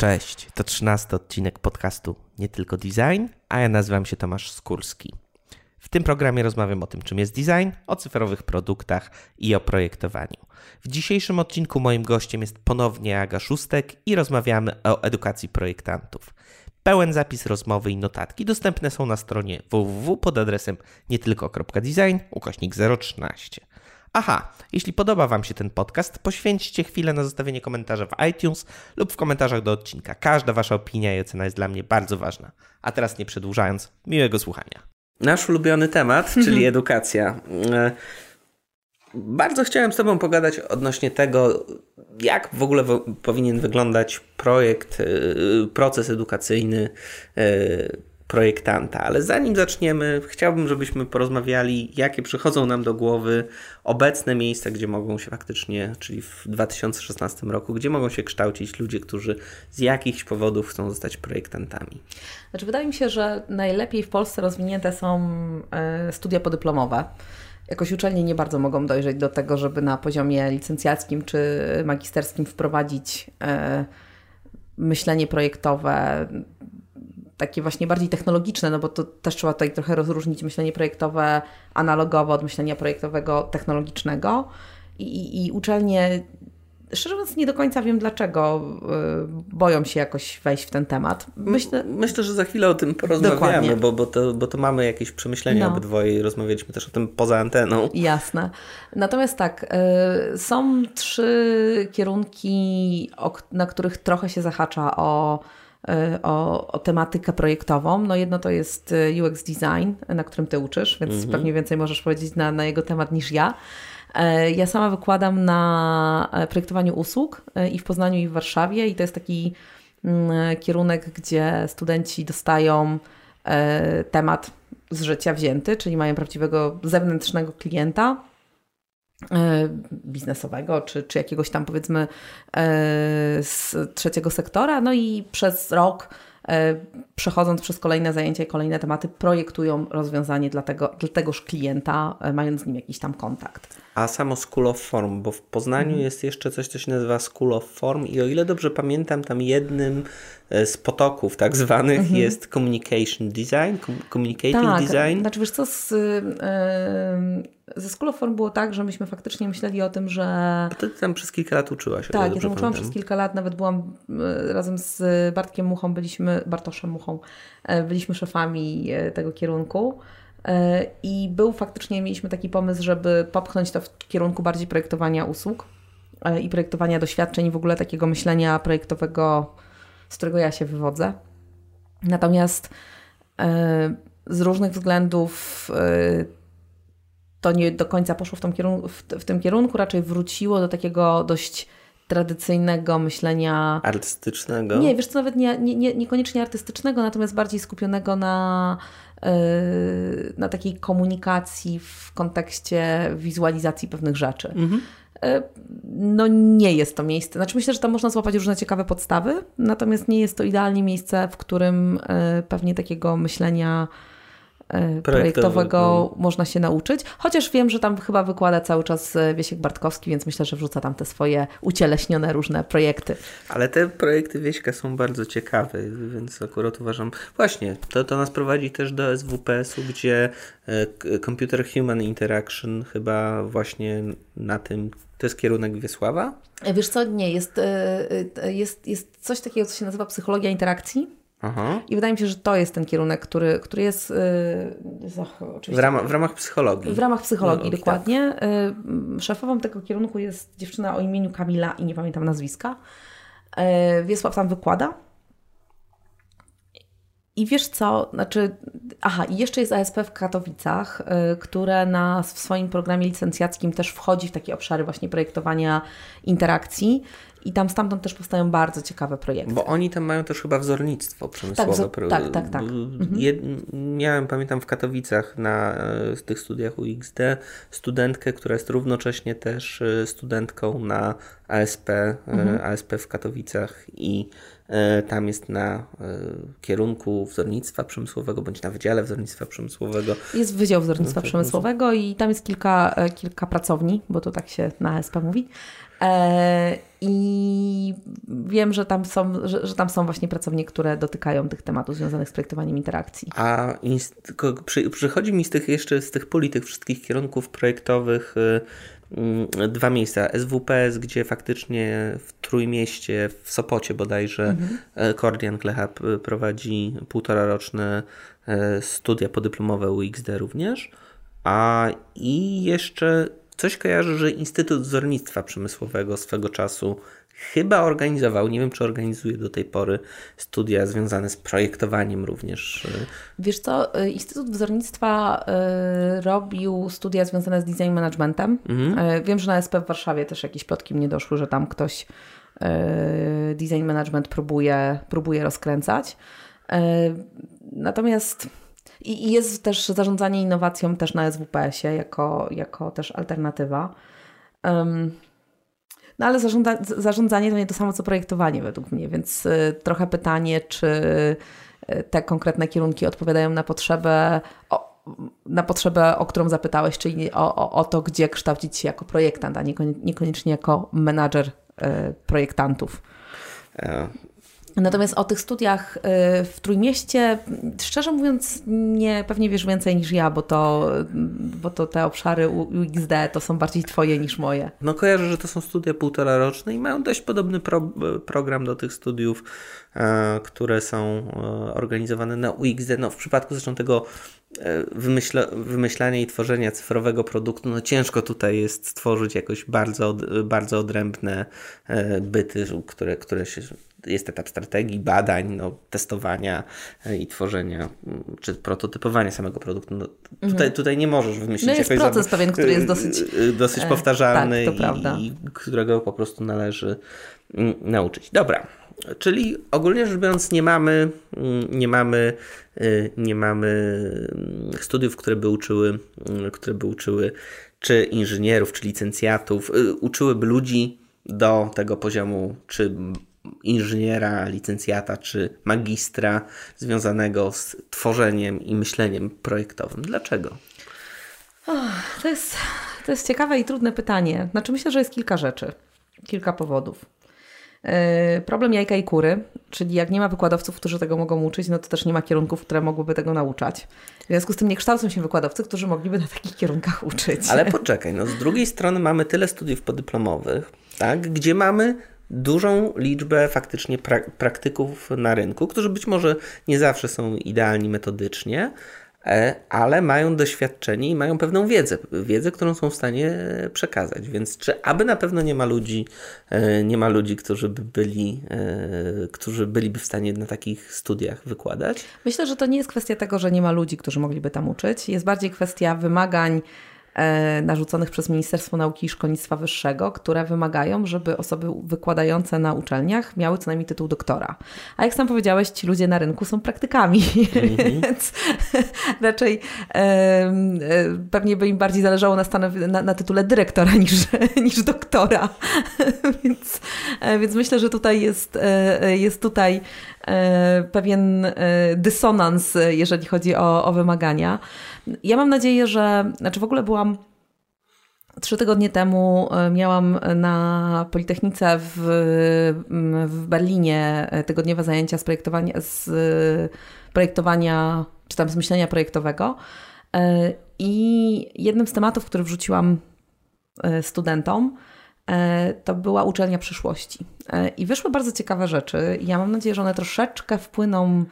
Cześć, to trzynasty odcinek podcastu Nie Tylko Design, a ja nazywam się Tomasz Skórski. W tym programie rozmawiam o tym, czym jest design, o cyfrowych produktach i o projektowaniu. W dzisiejszym odcinku moim gościem jest ponownie Aga Szóstek i rozmawiamy o edukacji projektantów. Pełen zapis rozmowy i notatki dostępne są na stronie www pod adresem nietylko.design ukośnik 013. Aha, jeśli podoba Wam się ten podcast, poświęćcie chwilę na zostawienie komentarza w iTunes lub w komentarzach do odcinka. Każda Wasza opinia i ocena jest dla mnie bardzo ważna. A teraz nie przedłużając, miłego słuchania. Nasz ulubiony temat, czyli edukacja. E, bardzo chciałem z Tobą pogadać odnośnie tego, jak w ogóle powinien wyglądać projekt, e, proces edukacyjny e, projektanta. Ale zanim zaczniemy, chciałbym, żebyśmy porozmawiali, jakie przychodzą nam do głowy obecne miejsca, gdzie mogą się faktycznie, czyli w 2016 roku, gdzie mogą się kształcić ludzie, którzy z jakichś powodów chcą zostać projektantami. Znaczy, wydaje mi się, że najlepiej w Polsce rozwinięte są e, studia podyplomowe jakoś uczelnie nie bardzo mogą dojrzeć do tego, żeby na poziomie licencjackim czy magisterskim wprowadzić e, myślenie projektowe takie właśnie bardziej technologiczne, no bo to też trzeba tutaj trochę rozróżnić myślenie projektowe analogowe od myślenia projektowego technologicznego. I, i, uczelnie, szczerze mówiąc, nie do końca wiem dlaczego y, boją się jakoś wejść w ten temat. Myślę, Myślę że za chwilę o tym porozmawiamy, bo, bo, to, bo to mamy jakieś przemyślenia no. obydwoje i rozmawialiśmy też o tym poza anteną. Jasne. Natomiast tak, y, są trzy kierunki, na których trochę się zahacza o o, o, tematykę projektową. No jedno to jest e, UX design, na którym ty uczysz, więc mhm. pewnie więcej możesz powiedzieć na, na jego temat niż ja. E, ja sama wykładam na projektowaniu usług i w Poznaniu i w Warszawie i to jest taki mm, kierunek, gdzie studenci dostają temat z życia wzięty, czyli mają prawdziwego zewnętrznego klienta, E, biznesowego, czy, czy jakiegoś tam powiedzmy e, z trzeciego sektora, no i przez rok E, przechodząc przez kolejne zajęcia i kolejne tematy, projektują rozwiązanie dla, tego, dla tegoż klienta, e, mając z nim jakiś tam kontakt. A samo School of Form, bo w Poznaniu mm. jest jeszcze coś, co się nazywa School of Form i o ile dobrze pamiętam, tam jednym e, z potoków tak zwanych -hmm. jest Communication Design, Communicating tak, Design. Znaczy wiesz co, z, yy, ze School of Form było tak, że myśmy faktycznie myśleli o tym, że... A ty tam przez kilka lat uczyłaś. Tak, ja tam uczyłam przez kilka lat, nawet byłam razem z Bartkiem Muchą, byliśmy Bartoszem Muchą, e, byliśmy szefami e, tego kierunku. E, I był faktycznie, mieliśmy taki pomysł, żeby popchnąć to w kierunku bardziej projektowania usług i projektowania doświadczeń w ogóle takiego myślenia projektowego, z którego ja się wywodzę. Natomiast z różnych względów to nie do końca poszło w, kierunku, w, w tym kierunku, raczej wróciło do takiego dość tradycyjnego myślenia. Artystycznego? Nie, wiesz co, nawet nie, nie, nie, niekoniecznie artystycznego, natomiast bardziej skupionego na, yy, na takiej komunikacji w kontekście wizualizacji pewnych rzeczy. Mhm. Yy, no nie jest to miejsce, znaczy myślę, że tam można złapać różne ciekawe podstawy, natomiast nie jest to idealnie miejsce, w którym yy, pewnie takiego myślenia E, projektowego no. można się nauczyć. Chociaż wiem, że tam chyba wykłada cały czas e, Wiesiek Bartkowski, więc myślę, że wrzuca tam te swoje ucieleśnione różne projekty. Ale te projekty Wieśka są bardzo ciekawe, więc akurat uważam. Właśnie, to, to nas prowadzi też do SWPS-u, gdzie e, Computer Human Interaction chyba właśnie na tym. To jest kierunek Wiesława? Wiesz co, nie, jest, jest, jest coś takiego, co się nazywa psychologia interakcji. Aha. I wydaje mi się, że to jest ten kierunek, który, który jest. Yy, w, ramach, w ramach psychologii. W ramach psychologii, no, dokładnie. Tak. Yy, szefową tego kierunku jest dziewczyna o imieniu Kamila i nie pamiętam nazwiska. Yy, Wiesław tam wykłada. I wiesz co, znaczy, aha, i jeszcze jest ASP w Katowicach, y, które na, w swoim programie licencjackim też wchodzi w takie obszary właśnie projektowania interakcji. I tam stamtąd też powstają bardzo ciekawe projekty. Bo oni tam mają też chyba wzornictwo przemysłowe. Tak, tak, tak. tak. Mhm. Jed, miałem, pamiętam, w Katowicach na e, tych studiach UXD studentkę, która jest równocześnie też e, studentką na ASP, e, mhm. ASP w Katowicach i tam jest na kierunku wzornictwa przemysłowego bądź na Wydziale Wzornictwa Przemysłowego. Jest Wydział Wzornictwa Przemysłowego i tam jest kilka, kilka pracowni, bo to tak się na ASP mówi. I wiem, że tam, są, że, że, tam są właśnie pracownie, które dotykają tych tematów związanych z projektowaniem interakcji. A przy, przychodzi mi z tych jeszcze z tych puli, tych wszystkich kierunków projektowych y, dwa miejsca. SWPS, gdzie faktycznie w Trójmieście, w Sopocie bodajże, mhm. Kordian Klecha prowadzi półtora roczne e, studia podyplomowe UXD również. A i jeszcze coś kojarzę, że Instytut Wzornictwa Przemysłowego swego czasu chyba organizował, nie wiem czy organizuje do tej pory, studia związane z projektowaniem również. Wiesz co, y, Instytut Wzornictwa y, robił studia związane z design managementem. Mhm. Y, wiem, że na SP w Warszawie też jakieś plotki mnie doszły, że tam ktoś design management próbuje, próbuje rozkręcać. Natomiast i, jest też zarządzanie innowacją też na SWPS-ie jako, jako też alternatywa. Um, no ale zarządza, zarządzanie to nie to samo co projektowanie według mnie, więc y, trochę pytanie, czy y, te konkretne kierunki odpowiadają na potrzebę, o, na potrzebę, o którą zapytałeś, czyli o, o, o to, gdzie kształcić się jako projektant, a niekoniecznie jako menadżer y, projektantów. Natomiast o tych studiach y, w Trójmieście, szczerze mówiąc, nie, pewnie wiesz więcej niż ja, bo to, bo to te obszary UXD to są bardziej Twoje niż moje. No kojarzę, że to są studia półtora roczne i mają dość podobny pro, program do tych studiów, które są e, organizowane na UXD. No w przypadku zresztą tego e, wymyśla, wymyślania i tworzenia cyfrowego produktu, no ciężko tutaj jest stworzyć jakoś bardzo, bardzo odrębne byty, które, które się jest etap strategii, badań, no, testowania e, i tworzenia, mm, czy prototypowania samego produktu. No, tutaj, mhm. tutaj nie możesz wymyślić no jest proces pewien, który jest dosyć, e, e, dosyć powtarzalny tak, i, i, którego po prostu należy mm, nauczyć. Dobra. Czyli ogólnie rzecz biorąc, nie mamy, mm, nie mamy, nie mamy studiów, które by uczyły, które by uczyły czy inżynierów, czy licencjatów, uczyłyby ludzi do tego poziomu, czy inżyniera, licencjata czy magistra związanego z tworzeniem i myśleniem projektowym. Dlaczego? to, jest, to jest ciekawe i trudne pytanie. Znaczy, myślę, że jest kilka rzeczy, kilka powodów. Yy, problem jajka i kury, czyli jak nie ma wykładowców, którzy tego mogą uczyć, no to też nie ma kierunków, które mogłyby tego nauczać. W związku z tym nie kształcą się wykładowcy, którzy mogliby na takich kierunkach uczyć. Ale poczekaj, no z drugiej strony mamy tyle studiów podyplomowych, tak, gdzie mamy dużą liczbę faktycznie pra praktyków na rynku, którzy być może nie zawsze są idealni metodycznie, ale mają doświadczenie i mają pewną wiedzę, wiedzę, którą są w stanie przekazać. Więc czy aby na pewno nie ma ludzi, e, nie ma ludzi, którzy by byli, e, którzy byliby w stanie na takich studiach wykładać? Myślę, że to nie jest kwestia tego, że nie ma ludzi, którzy mogliby tam uczyć. Jest bardziej kwestia wymagań E, narzuconych przez Ministerstwo Nauki i Szkolnictwa Wyższego, które wymagają, żeby osoby wykładające na uczelniach miały co najmniej tytuł doktora. A jak sam powiedziałeś, ci ludzie na rynku są praktykami, mm -hmm. więc raczej e, pewnie by im bardziej zależało na, na, na tytule dyrektora niż, niż doktora. więc, e, więc myślę, że tutaj jest, e, jest tutaj e, pewien dysonans, jeżeli chodzi o, o wymagania. Ja mam nadzieję, że, znaczy w ogóle byłam Trzy tygodnie temu e, miałam na Politechnice w, w Berlinie e, tygodniowe zajęcia z projektowania, z projektowania czy tam z myślenia projektowego. E, I jednym z tematów, który wrzuciłam studentom, to była uczelnia przyszłości. I wyszły bardzo ciekawe rzeczy. Ja mam nadzieję, że one troszeczkę wpłyną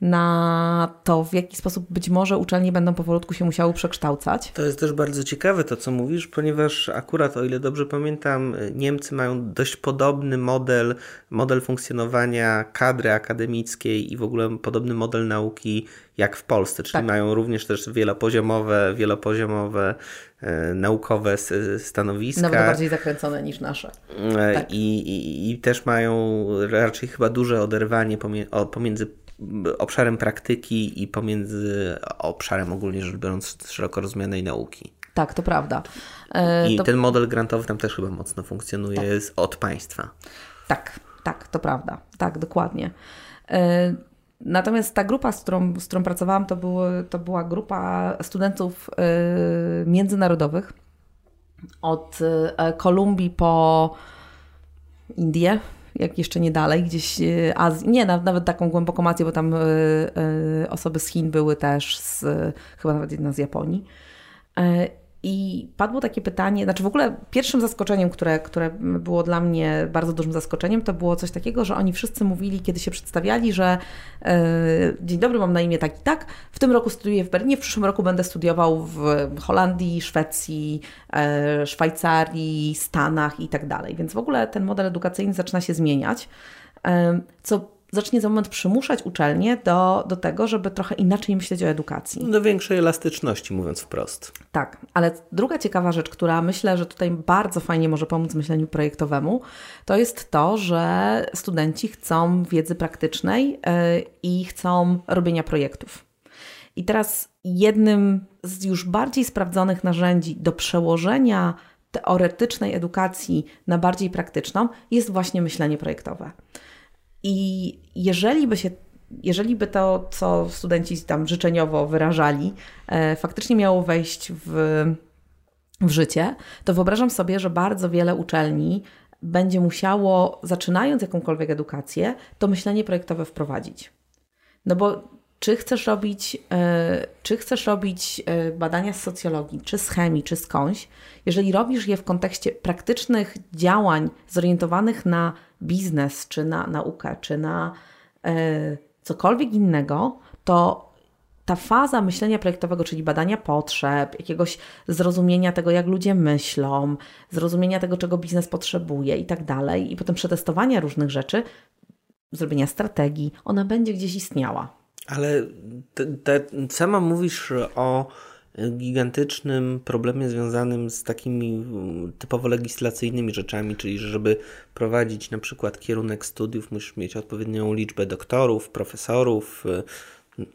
na to, w jaki sposób być może uczelnie będą powolutku się musiały przekształcać. To jest też bardzo ciekawe to, co mówisz, ponieważ akurat, o ile dobrze pamiętam, Niemcy mają dość podobny model, model funkcjonowania kadry akademickiej i w ogóle podobny model nauki jak w Polsce, czyli tak. mają również też wielopoziomowe, wielopoziomowe e, naukowe stanowiska. Nawet bardziej zakręcone niż nasze. E, tak. I, i, I też mają raczej chyba duże oderwanie pomiędzy obszarem praktyki i pomiędzy obszarem ogólnie rzecz biorąc szeroko rozumianej nauki. Tak, to prawda. E, I to... ten model grantowy tam też chyba mocno funkcjonuje tak. od państwa. Tak, tak, to prawda. Tak, dokładnie. E, natomiast ta grupa, z którą, z którą pracowałam, to, to była grupa studentów e, międzynarodowych od Kolumbii po Indie, jak jeszcze nie dalej, gdzieś e, Azji, nie, nawet taką głęboką Azję, bo tam y, y, osoby z Chin były też, z, chyba nawet jedna z Japonii. I padło takie pytanie, znaczy w ogóle pierwszym zaskoczeniem, które, które było dla mnie bardzo dużym zaskoczeniem, to było coś takiego, że oni wszyscy mówili, kiedy się przedstawiali, że e, dzień dobry, mam na imię tak i tak, w tym roku studiuję w Berlinie, w przyszłym roku będę studiował w Holandii, Szwecji, e, Szwajcarii, Stanach i tak dalej. Więc w ogóle ten model edukacyjny zaczyna się zmieniać, e, co zacznie za moment przymuszać uczelnie do, do tego, żeby trochę inaczej myśleć o edukacji. Do większej elastyczności, mówiąc wprost. Tak, ale druga ciekawa rzecz, która myślę, że tutaj bardzo fajnie może pomóc myśleniu projektowemu, to jest to, że studenci chcą wiedzy praktycznej yy, i chcą robienia projektów. I teraz jednym z już bardziej sprawdzonych narzędzi do przełożenia teoretycznej edukacji na bardziej praktyczną jest właśnie myślenie projektowe. I jeżeli by się jeżeli by to, co studenci tam życzeniowo wyrażali, e, faktycznie miało wejść w, w życie, to wyobrażam sobie, że bardzo wiele uczelni będzie musiało, zaczynając jakąkolwiek edukację, to myślenie projektowe wprowadzić. No bo czy chcesz robić, e, czy chcesz robić e, badania z socjologii, czy z chemii, czy skądś, jeżeli robisz je w kontekście praktycznych działań zorientowanych na biznes, czy na naukę, czy na e, cokolwiek innego, to ta faza myślenia projektowego, czyli badania potrzeb, jakiegoś zrozumienia tego, jak ludzie myślą, zrozumienia tego, czego biznes potrzebuje i tak dalej, i potem przetestowania różnych rzeczy, zrobienia strategii, ona będzie gdzieś istniała. Ale te, te, sama mówisz o gigantycznym problemie związanym z takimi mm, typowo legislacyjnymi rzeczami, czyli że żeby prowadzić na przykład kierunek studiów, musisz mieć odpowiednią liczbę doktorów, profesorów,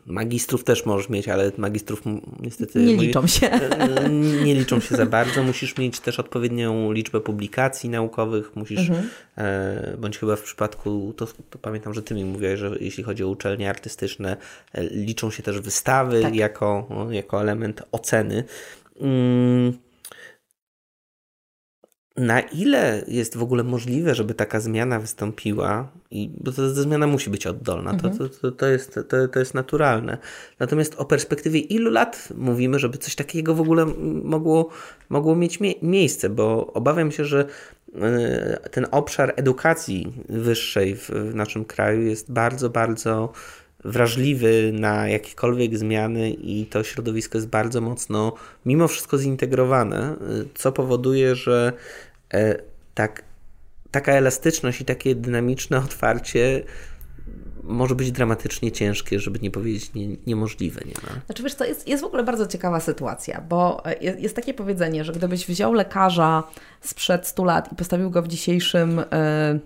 Magistrów też możesz mieć, ale magistrów niestety nie liczą się. Nie liczą się za bardzo. Musisz mieć też odpowiednią liczbę publikacji naukowych, musisz, mhm. E, bądź chyba w przypadku, to, to, pamiętam, że ty mi mówiłeś, że jeśli chodzi o uczelnie artystyczne, e, liczą się też wystawy tak. jako, jako element oceny. Mm na ile jest w ogóle możliwe, żeby taka zmiana wystąpiła, i, bo ta, zmiana musi być oddolna, mhm. to, to, to, jest, to, to jest naturalne. Natomiast o perspektywie ilu lat mówimy, żeby coś takiego w ogóle mogło, mogło mieć mie miejsce, bo obawiam się, że e, ten obszar edukacji wyższej w, w naszym kraju jest bardzo, bardzo wrażliwy na jakiekolwiek zmiany i to środowisko jest bardzo mocno mimo wszystko zintegrowane, co powoduje, że e, tak, taka elastyczność i takie dynamiczne otwarcie może być dramatycznie ciężkie, żeby nie powiedzieć nie, niemożliwe. Nie ma. Znaczy wiesz, to jest, jest w ogóle bardzo ciekawa sytuacja, bo jest, jest takie powiedzenie, że gdybyś wziął lekarza sprzed 100 lat i postawił go w dzisiejszym... Yy,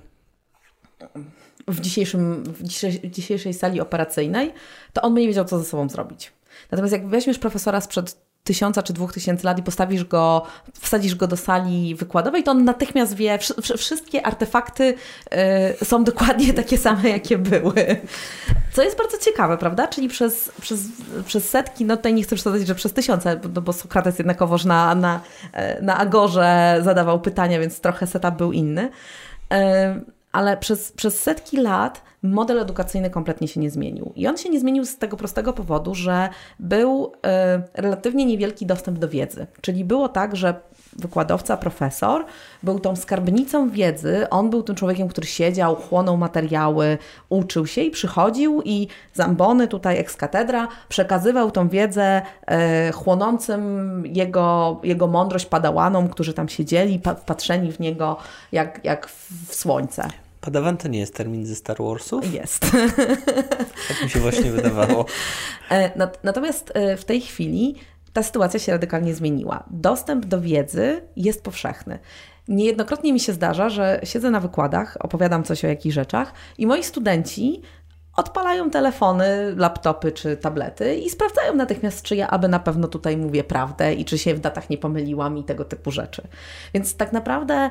w, dzisiejszym, w dzisiejszej sali operacyjnej, to on by nie wiedział, co ze sobą zrobić. Natomiast jak weźmiesz profesora sprzed tysiąca czy dwóch tysięcy lat i postawisz go, wsadzisz go do sali wykładowej, to on natychmiast wie, wszystkie artefakty y, są dokładnie takie same, jakie były. Co jest bardzo ciekawe, prawda? Czyli przez, przez, przez setki, no tutaj nie chcę przesadzać, że przez tysiące, bo, bo Sokrates jednakowoż na, na, na Agorze zadawał pytania, więc trochę setup był inny. Y, ale przez, przez setki lat model edukacyjny kompletnie się nie zmienił. I on się nie zmienił z tego prostego powodu, że był y, relatywnie niewielki dostęp do wiedzy. Czyli było tak, że wykładowca, profesor był tą skarbnicą wiedzy. On był tym człowiekiem, który siedział, chłonął materiały, uczył się i przychodził i zambony tutaj ex katedra przekazywał tą wiedzę y, chłonącym jego, jego mądrość padałanom, którzy tam siedzieli, patrzeni w niego jak, jak w słońce. Padawan to nie jest termin ze Star Warsów? Jest. Tak mi się właśnie wydawało. E, natomiast e, w tej chwili ta sytuacja się radykalnie zmieniła. Dostęp do wiedzy jest powszechny. Niejednokrotnie mi się zdarza, że siedzę na wykładach, opowiadam coś o jakichś rzeczach i moi studenci odpalają telefony, laptopy czy tablety i sprawdzają natychmiast, czy ja aby na pewno tutaj mówię prawdę i czy się w datach nie pomyliłam i tego typu rzeczy. Więc tak naprawdę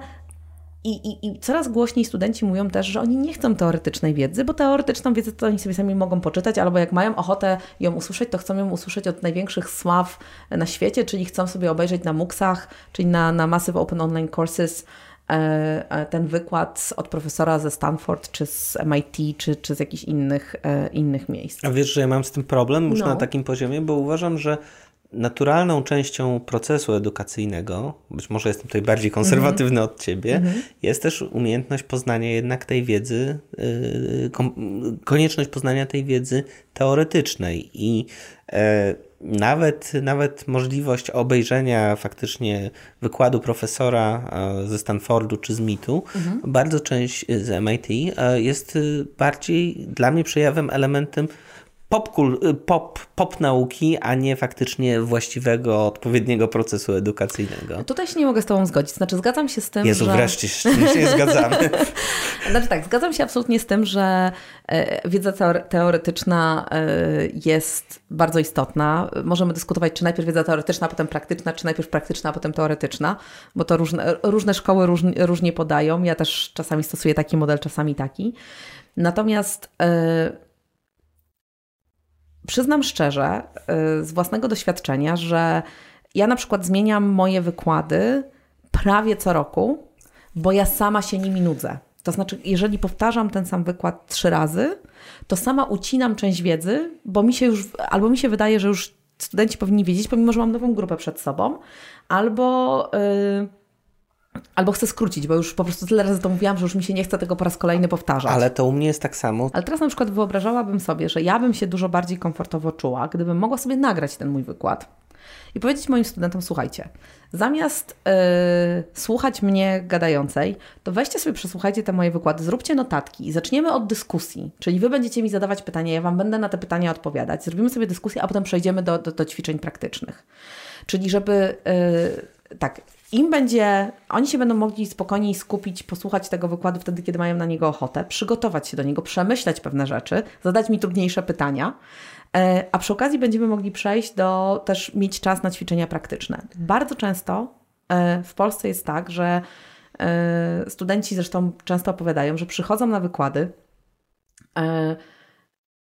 i, i, I coraz głośniej studenci mówią też, że oni nie chcą teoretycznej wiedzy, bo teoretyczną wiedzę to oni sobie sami mogą poczytać, albo jak mają ochotę ją usłyszeć, to chcą ją usłyszeć od największych sław na świecie, czyli chcą sobie obejrzeć na MOOCsach, czyli na, na Massive Open Online Courses ten wykład od profesora ze Stanford, czy z MIT, czy, czy z jakichś innych, innych miejsc. A wiesz, że ja mam z tym problem już no. na takim poziomie, bo uważam, że naturalną częścią procesu edukacyjnego, być może jestem tutaj bardziej konserwatywny mm -hmm. od ciebie, mm -hmm. jest też umiejętność poznania jednak tej wiedzy, yy, konieczność poznania tej wiedzy teoretycznej i yy, nawet, nawet możliwość obejrzenia faktycznie wykładu profesora e, ze Stanfordu czy z MIT-u, mhm. bardzo część z MIT e, jest bardziej dla mnie przejawem, elementem pop, pop, pop nauki, a nie faktycznie właściwego, odpowiedniego procesu edukacyjnego. Tutaj się nie mogę z Tobą zgodzić. Znaczy, zgadzam się z tym, Jezu, że... wreszcie się zgadzamy. znaczy tak, zgadzam się absolutnie z tym, że e, wiedza teoretyczna e, jest bardzo istotna. Możemy dyskutować, czy najpierw wiedza teoretyczna, a potem praktyczna, czy najpierw praktyczna, a potem teoretyczna, bo to różne, różne szkoły różnie, różnie podają. Ja też czasami stosuję taki model, czasami taki. Natomiast e, przyznam szczerze, y, z własnego doświadczenia, że ja na przykład zmieniam moje wykłady prawie co roku, bo ja sama się nimi nudzę. To znaczy, jeżeli powtarzam ten sam wykład trzy razy, to sama ucinam część wiedzy, bo mi się już, albo mi się wydaje, że już studenci powinni wiedzieć, pomimo że mam nową grupę przed sobą, albo. Yy, Albo chcę skrócić, bo już po prostu tyle razy to mówiłam, że już mi się nie chce tego po raz kolejny powtarzać. Ale to u mnie jest tak samo. Ale teraz na przykład wyobrażałabym sobie, że ja bym się dużo bardziej komfortowo czuła, gdybym mogła sobie nagrać ten mój wykład i powiedzieć moim studentom: Słuchajcie, zamiast yy, słuchać mnie gadającej, to weźcie sobie, przesłuchajcie te moje wykłady, zróbcie notatki i zaczniemy od dyskusji. Czyli wy będziecie mi zadawać pytania, ja wam będę na te pytania odpowiadać. Zrobimy sobie dyskusję, a potem przejdziemy do, do, do ćwiczeń praktycznych. Czyli żeby. Yy, tak, im będzie, oni się będą mogli spokojniej skupić, posłuchać tego wykładu wtedy, kiedy mają na niego ochotę, przygotować się do niego, przemyśleć pewne rzeczy, zadać mi trudniejsze pytania, e, a przy okazji będziemy mogli przejść do też mieć czas na ćwiczenia praktyczne. Bardzo często e, w Polsce jest tak, że e, studenci zresztą często opowiadają, że przychodzą na wykłady,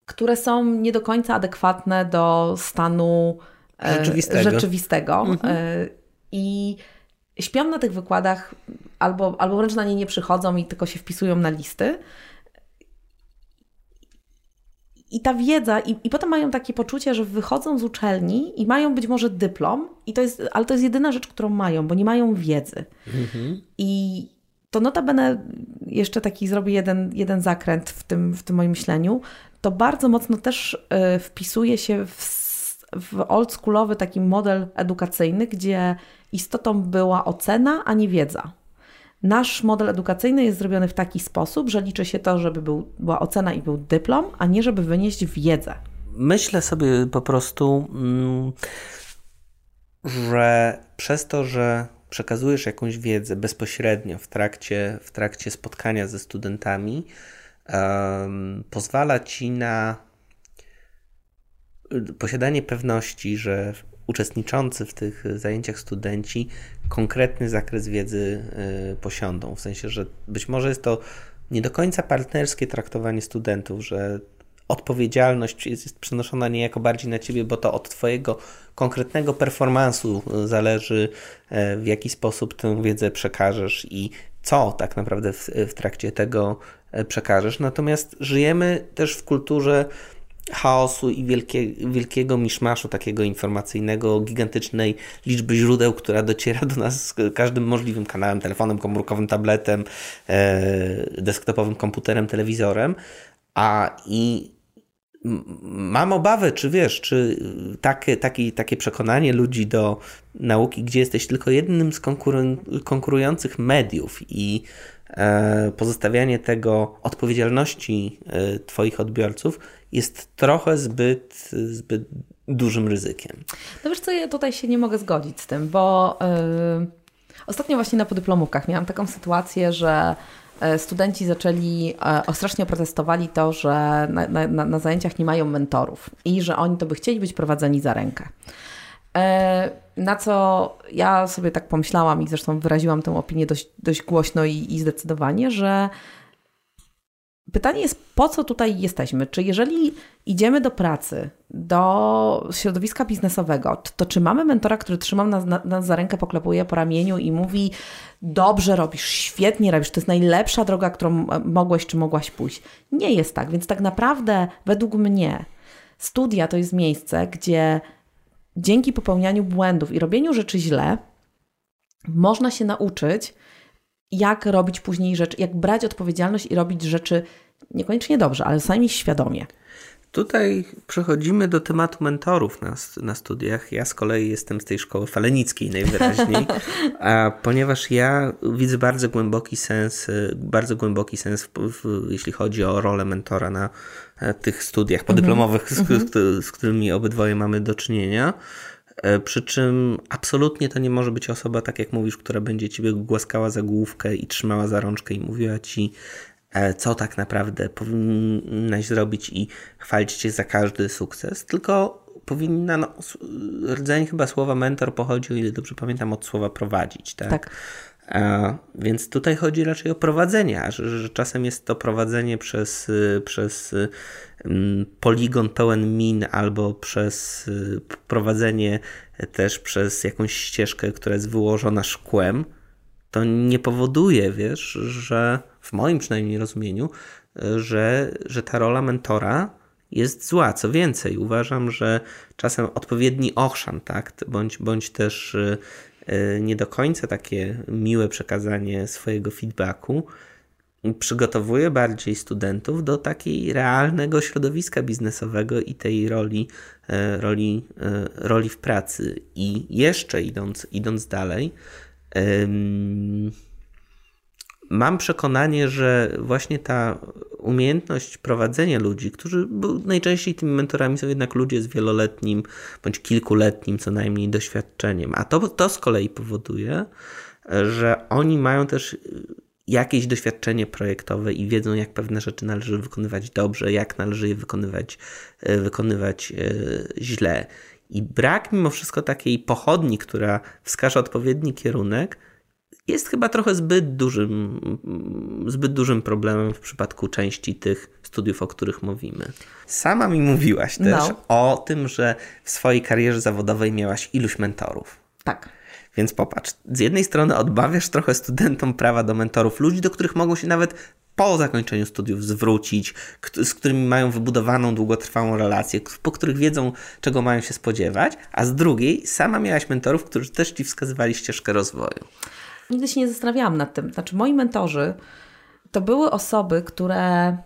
które są nie do końca adekwatne do stanu rzeczywistego. rzeczywistego. Mhm. I śpią na tych wykładach albo, albo wręcz na nie nie przychodzą i tylko się wpisują na listy. I ta wiedza, i, i potem mają takie poczucie, że wychodzą z uczelni i mają być może dyplom, i to jest, ale to jest jedyna rzecz, którą mają, bo nie mają wiedzy. Mhm. I to notabene, jeszcze taki zrobię jeden, jeden zakręt w tym, w tym moim myśleniu, to bardzo mocno też y, wpisuje się w w oldschoolowy taki model edukacyjny, gdzie istotą była ocena, a nie wiedza. Nasz model edukacyjny jest zrobiony w taki sposób, że liczy się to, żeby był, była ocena i był dyplom, a nie żeby wynieść wiedzę. Myślę sobie po prostu, mm, że przez to, że przekazujesz jakąś wiedzę bezpośrednio w trakcie, w trakcie spotkania ze studentami, um, pozwala ci na posiadanie pewności, że uczestniczący w tych zajęciach studenci konkretny zakres wiedzy y, posiądą. W sensie, że być może jest to nie do końca partnerskie traktowanie studentów, że odpowiedzialność jest przenoszona niejako bardziej na ciebie, bo to od twojego konkretnego performansu zależy, e, w jaki sposób tę wiedzę przekażesz i co tak naprawdę w, w trakcie tego e, przekażesz. Natomiast żyjemy też w kulturze chaosu i wielkie, wielkiego miszmaszu takiego informacyjnego, gigantycznej liczby źródeł, która dociera do nas każdym możliwym kanałem, telefonem komórkowym, tabletem, e, desktopowym komputerem, telewizorem, a i mam obawę, czy wiesz, czy takie, takie, takie przekonanie ludzi do nauki, gdzie jesteś tylko jednym z konkurujących mediów i e, pozostawianie tego odpowiedzialności e, Twoich odbiorców jest trochę zbyt, zbyt dużym ryzykiem. No wiesz co, ja tutaj się nie mogę zgodzić z tym, bo yy, ostatnio właśnie na podyplomówkach miałam taką sytuację, że y, studenci zaczęli, y, strasznie protestowali to, że na, na, na, zajęciach nie mają mentorów i że oni to by chcieli być prowadzeni za rękę. Y, na co ja sobie tak pomyślałam i zresztą wyraziłam tę opinię dość, dość głośno i, i zdecydowanie, że pytanie jest, po co tutaj jesteśmy? Czy jeżeli idziemy do pracy, do środowiska biznesowego, to czy mamy mentora, który trzyma nas, nas za rękę, poklepuje po ramieniu i mówi: Dobrze robisz, świetnie robisz, to jest najlepsza droga, którą mogłeś czy mogłaś pójść? Nie jest tak, więc tak naprawdę, według mnie, studia to jest miejsce, gdzie dzięki popełnianiu błędów i robieniu rzeczy źle, można się nauczyć, jak robić później rzeczy, jak brać odpowiedzialność i robić rzeczy niekoniecznie dobrze, ale sami świadomie. Tutaj przechodzimy do tematu mentorów na, na studiach. Ja z kolei jestem z tej szkoły falenickiej najwyraźniej, a ponieważ ja widzę bardzo głęboki sens, bardzo głęboki sens, w, w, jeśli chodzi o rolę mentora na e, tych studiach podyplomowych, mm -hmm. z, z, z którymi obydwoje mamy do czynienia. E, przy czym absolutnie to nie może być osoba, tak jak mówisz, która będzie ciebie głaskała za główkę i trzymała za rączkę i mówiła ci, e, co tak naprawdę powinnaś zrobić i chwalić cię za każdy sukces, tylko powinna, no, rdzeń chyba słowa mentor pochodzi, o ile dobrze pamiętam, od słowa prowadzić, tak? tak. Więc tutaj chodzi raczej o prowadzenie, że, że czasem jest to prowadzenie przez, przez mm, poligon pełen min albo przez y, prowadzenie też przez jakąś ścieżkę, która jest wyłożona szkłem. To nie powoduje, wiesz, że w moim przynajmniej rozumieniu, że, że ta rola mentora jest zła. Co więcej, uważam, że czasem odpowiedni ochrzan, tak, bądź, bądź też y, nie do końca takie miłe przekazanie swojego feedbacku przygotowuje bardziej studentów do takiej realnego środowiska biznesowego i tej roli, e, roli, e, roli w pracy. I jeszcze idąc, idąc dalej, mam przekonanie, że właśnie ta umiejętność prowadzenia ludzi, którzy najczęściej tymi mentorami są jednak ludzie z wieloletnim bądź kilkuletnim co najmniej doświadczeniem, a to, to z kolei powoduje, że oni mają też jakieś doświadczenie projektowe i wiedzą, jak pewne rzeczy należy wykonywać dobrze, jak należy je wykonywać, wykonywać e, źle. I brak mimo wszystko takiej pochodni, która wskaże odpowiedni kierunek, jest chyba trochę zbyt dużym, zbyt dużym problemem w przypadku części tych studiów, o których mówimy. Sama mi mówiłaś też no. o tym, że w swojej karierze zawodowej miałaś iluś mentorów. Tak. Więc popatrz, z jednej strony odbawiasz trochę studentom prawa do mentorów, ludzi, do których mogą się nawet po zakończeniu studiów zwrócić, z którymi mają wybudowaną długotrwałą relację, po których wiedzą, czego mają się spodziewać, a z drugiej sama miałaś mentorów, którzy też ci wskazywali ścieżkę rozwoju. Nigdy się nie zastanawiałam nad tym. Znaczy, moi mentorzy to były osoby, które.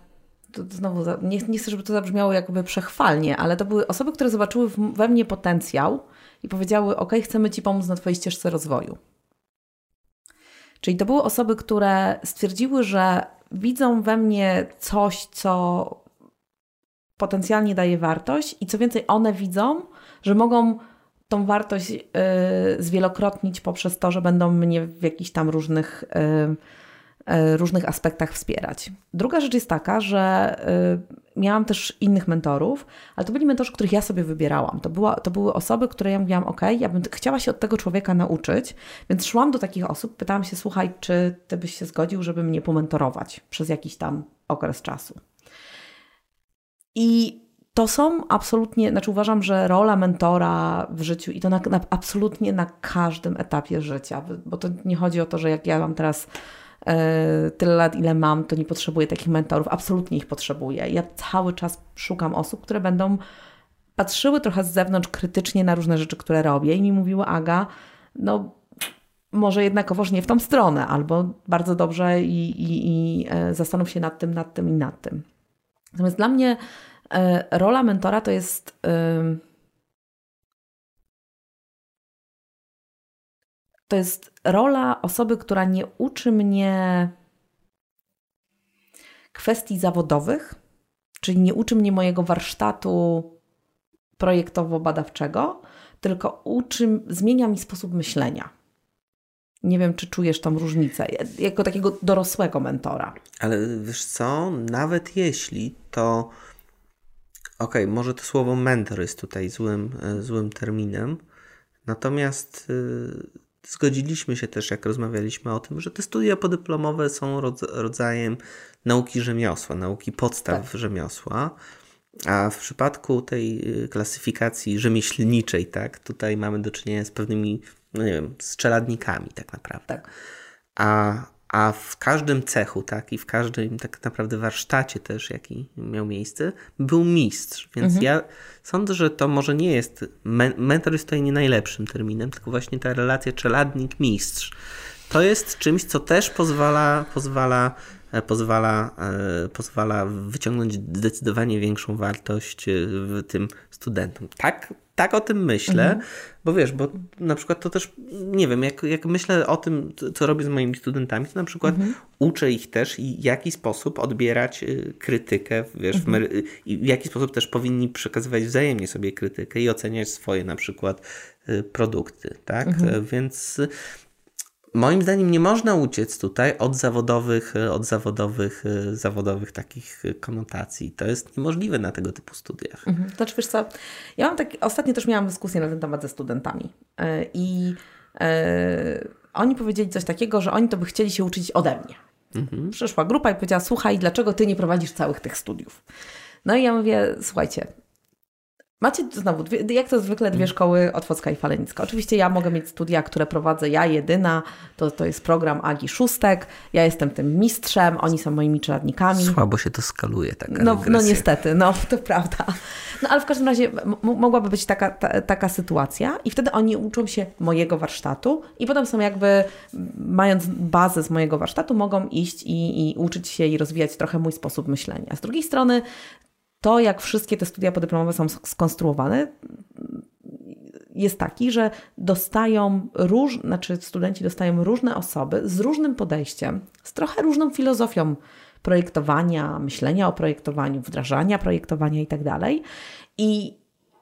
To znowu, nie, nie chcę, żeby to zabrzmiało jakby przechwalnie, ale to były osoby, które zobaczyły we mnie potencjał i powiedziały: OK, chcemy Ci pomóc na Twojej ścieżce rozwoju. Czyli to były osoby, które stwierdziły, że widzą we mnie coś, co potencjalnie daje wartość, i co więcej, one widzą, że mogą tą wartość y, zwielokrotnić poprzez to, że będą mnie w jakichś tam różnych, y, y, różnych aspektach wspierać. Druga rzecz jest taka, że miałam też innych mentorów, ale to byli mentorzy, których ja sobie wybierałam. To, była, to były osoby, które ja mówiłam, ok, ja bym chciała się od tego człowieka nauczyć, więc szłam do takich osób, pytałam się, słuchaj, czy ty byś się zgodził, żeby mnie pomentorować przez jakiś tam okres czasu. I to są absolutnie, znaczy uważam, że rola mentora w życiu i to na, na, absolutnie na każdym etapie życia, bo to nie chodzi o to, że jak ja mam teraz e, tyle lat, ile mam, to nie potrzebuję takich mentorów, absolutnie ich potrzebuję. Ja cały czas szukam osób, które będą patrzyły trochę z zewnątrz krytycznie na różne rzeczy, które robię i mi mówiły, Aga, no może jednakowoż nie w tą stronę, albo bardzo dobrze i, i, i e, zastanów się nad tym, nad tym i nad tym. Natomiast dla mnie rola mentora to jest. To jest rola osoby, która nie uczy mnie kwestii zawodowych, czyli nie uczy mnie mojego warsztatu projektowo-badawczego, tylko uczy, zmienia mi sposób myślenia. Nie wiem, czy czujesz tą różnicę, jako takiego dorosłego mentora. Ale wiesz co, nawet jeśli to Okej, okay, może to słowo mentor jest tutaj złym, e, złym terminem, natomiast e, zgodziliśmy się też, jak rozmawialiśmy o tym, że te studia podyplomowe są rodzajem nauki rzemiosła, nauki podstaw tak. rzemiosła. A w przypadku tej y, klasyfikacji rzemieślniczej, tak, tutaj mamy do czynienia z pewnymi, no nie wiem, strzeladnikami tak naprawdę. Tak. A, a w każdym cechu, tak, i w każdym tak naprawdę warsztacie też, jaki miał miejsce, był mistrz. Więc mhm. ja sądzę, że to może nie jest, mentor jest tutaj nie najlepszym terminem, tylko właśnie ta relacja czeladnik-mistrz. To jest czymś, co też pozwala, pozwala pozwala, e, pozwala wyciągnąć zdecydowanie większą wartość e, w tym studentom. Tak, tak o tym myślę, mhm. bo wiesz, bo na przykład to też, nie wiem, jak, jak myślę o tym, co robię z moimi studentami, to na przykład mhm. uczę ich też i w jaki sposób odbierać krytykę, wiesz, mhm. i w jaki sposób też powinni przekazywać wzajemnie sobie krytykę i oceniać swoje na przykład produkty, tak? Mhm. Więc moim zdaniem nie można uciec tutaj od zawodowych, od zawodowych, zawodowych takich konotacji. To jest niemożliwe na tego typu studiach. Mhm. To znaczy, wiesz co, ja mam tak, ostatnio też miałam dyskusję na ten temat ze studentami e, i e, oni powiedzieli coś takiego, że oni to by chcieli się uczyć ode mnie. Mhm. Przyszła grupa i powiedziała, słuchaj, dlaczego ty nie prowadzisz całych tych studiów? No i ja mówię, słuchajcie, Macie znowu, dwie, jak to zwykle, dwie szkoły, Otwocka i Falenicka. Oczywiście ja mogę mieć studia, które prowadzę ja jedyna, to, to jest program Agi Szóstek, ja jestem tym mistrzem, oni są moimi czeladnikami. Słabo się to skaluje, tak no, no niestety, no to prawda. No ale w każdym razie mogłaby być taka, ta, taka sytuacja i wtedy oni uczą się mojego warsztatu i potem są jakby, mając bazę z mojego warsztatu, mogą iść i, i uczyć się i rozwijać trochę mój sposób myślenia. Z drugiej strony to, jak wszystkie te studia podyplomowe są skonstruowane, jest taki, że dostają róż, znaczy studenci dostają różne osoby z różnym podejściem, z trochę różną filozofią projektowania, myślenia o projektowaniu, wdrażania projektowania itd. Tak I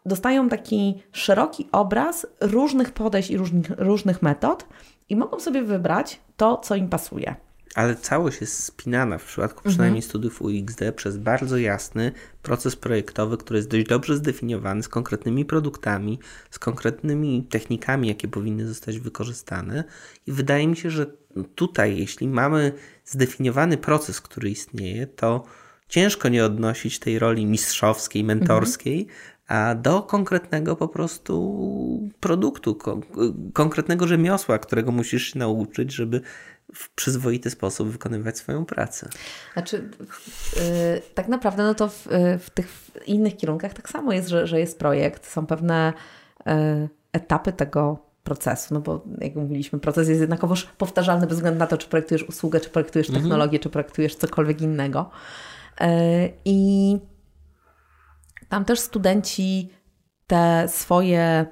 dostają taki szeroki obraz różnych podejść i różnych, różnych metod i mogą sobie wybrać to, co im pasuje. Ale całość jest spinana w przypadku mhm. przynajmniej mhm. studiów UXD przez bardzo jasny proces projektowy, który jest dość dobrze zdefiniowany z konkretnymi produktami, z konkretnymi technikami, jakie powinny zostać wykorzystane. I wydaje mi się, że tutaj, jeśli mamy zdefiniowany proces, który istnieje, to ciężko nie odnosić tej roli mistrzowskiej, mentorskiej, mhm a do konkretnego po prostu produktu, konkretnego rzemiosła, którego musisz się nauczyć, żeby w przyzwoity sposób wykonywać swoją pracę. Znaczy, yy, tak naprawdę, no to w, w tych innych kierunkach tak samo jest, że, że jest projekt, są pewne yy, etapy tego procesu, no bo jak mówiliśmy, proces jest jednakowoż powtarzalny bez względu na to, czy projektujesz usługę, czy projektujesz mhm. technologię, czy projektujesz cokolwiek innego. Yy, I tam też studenci te swoje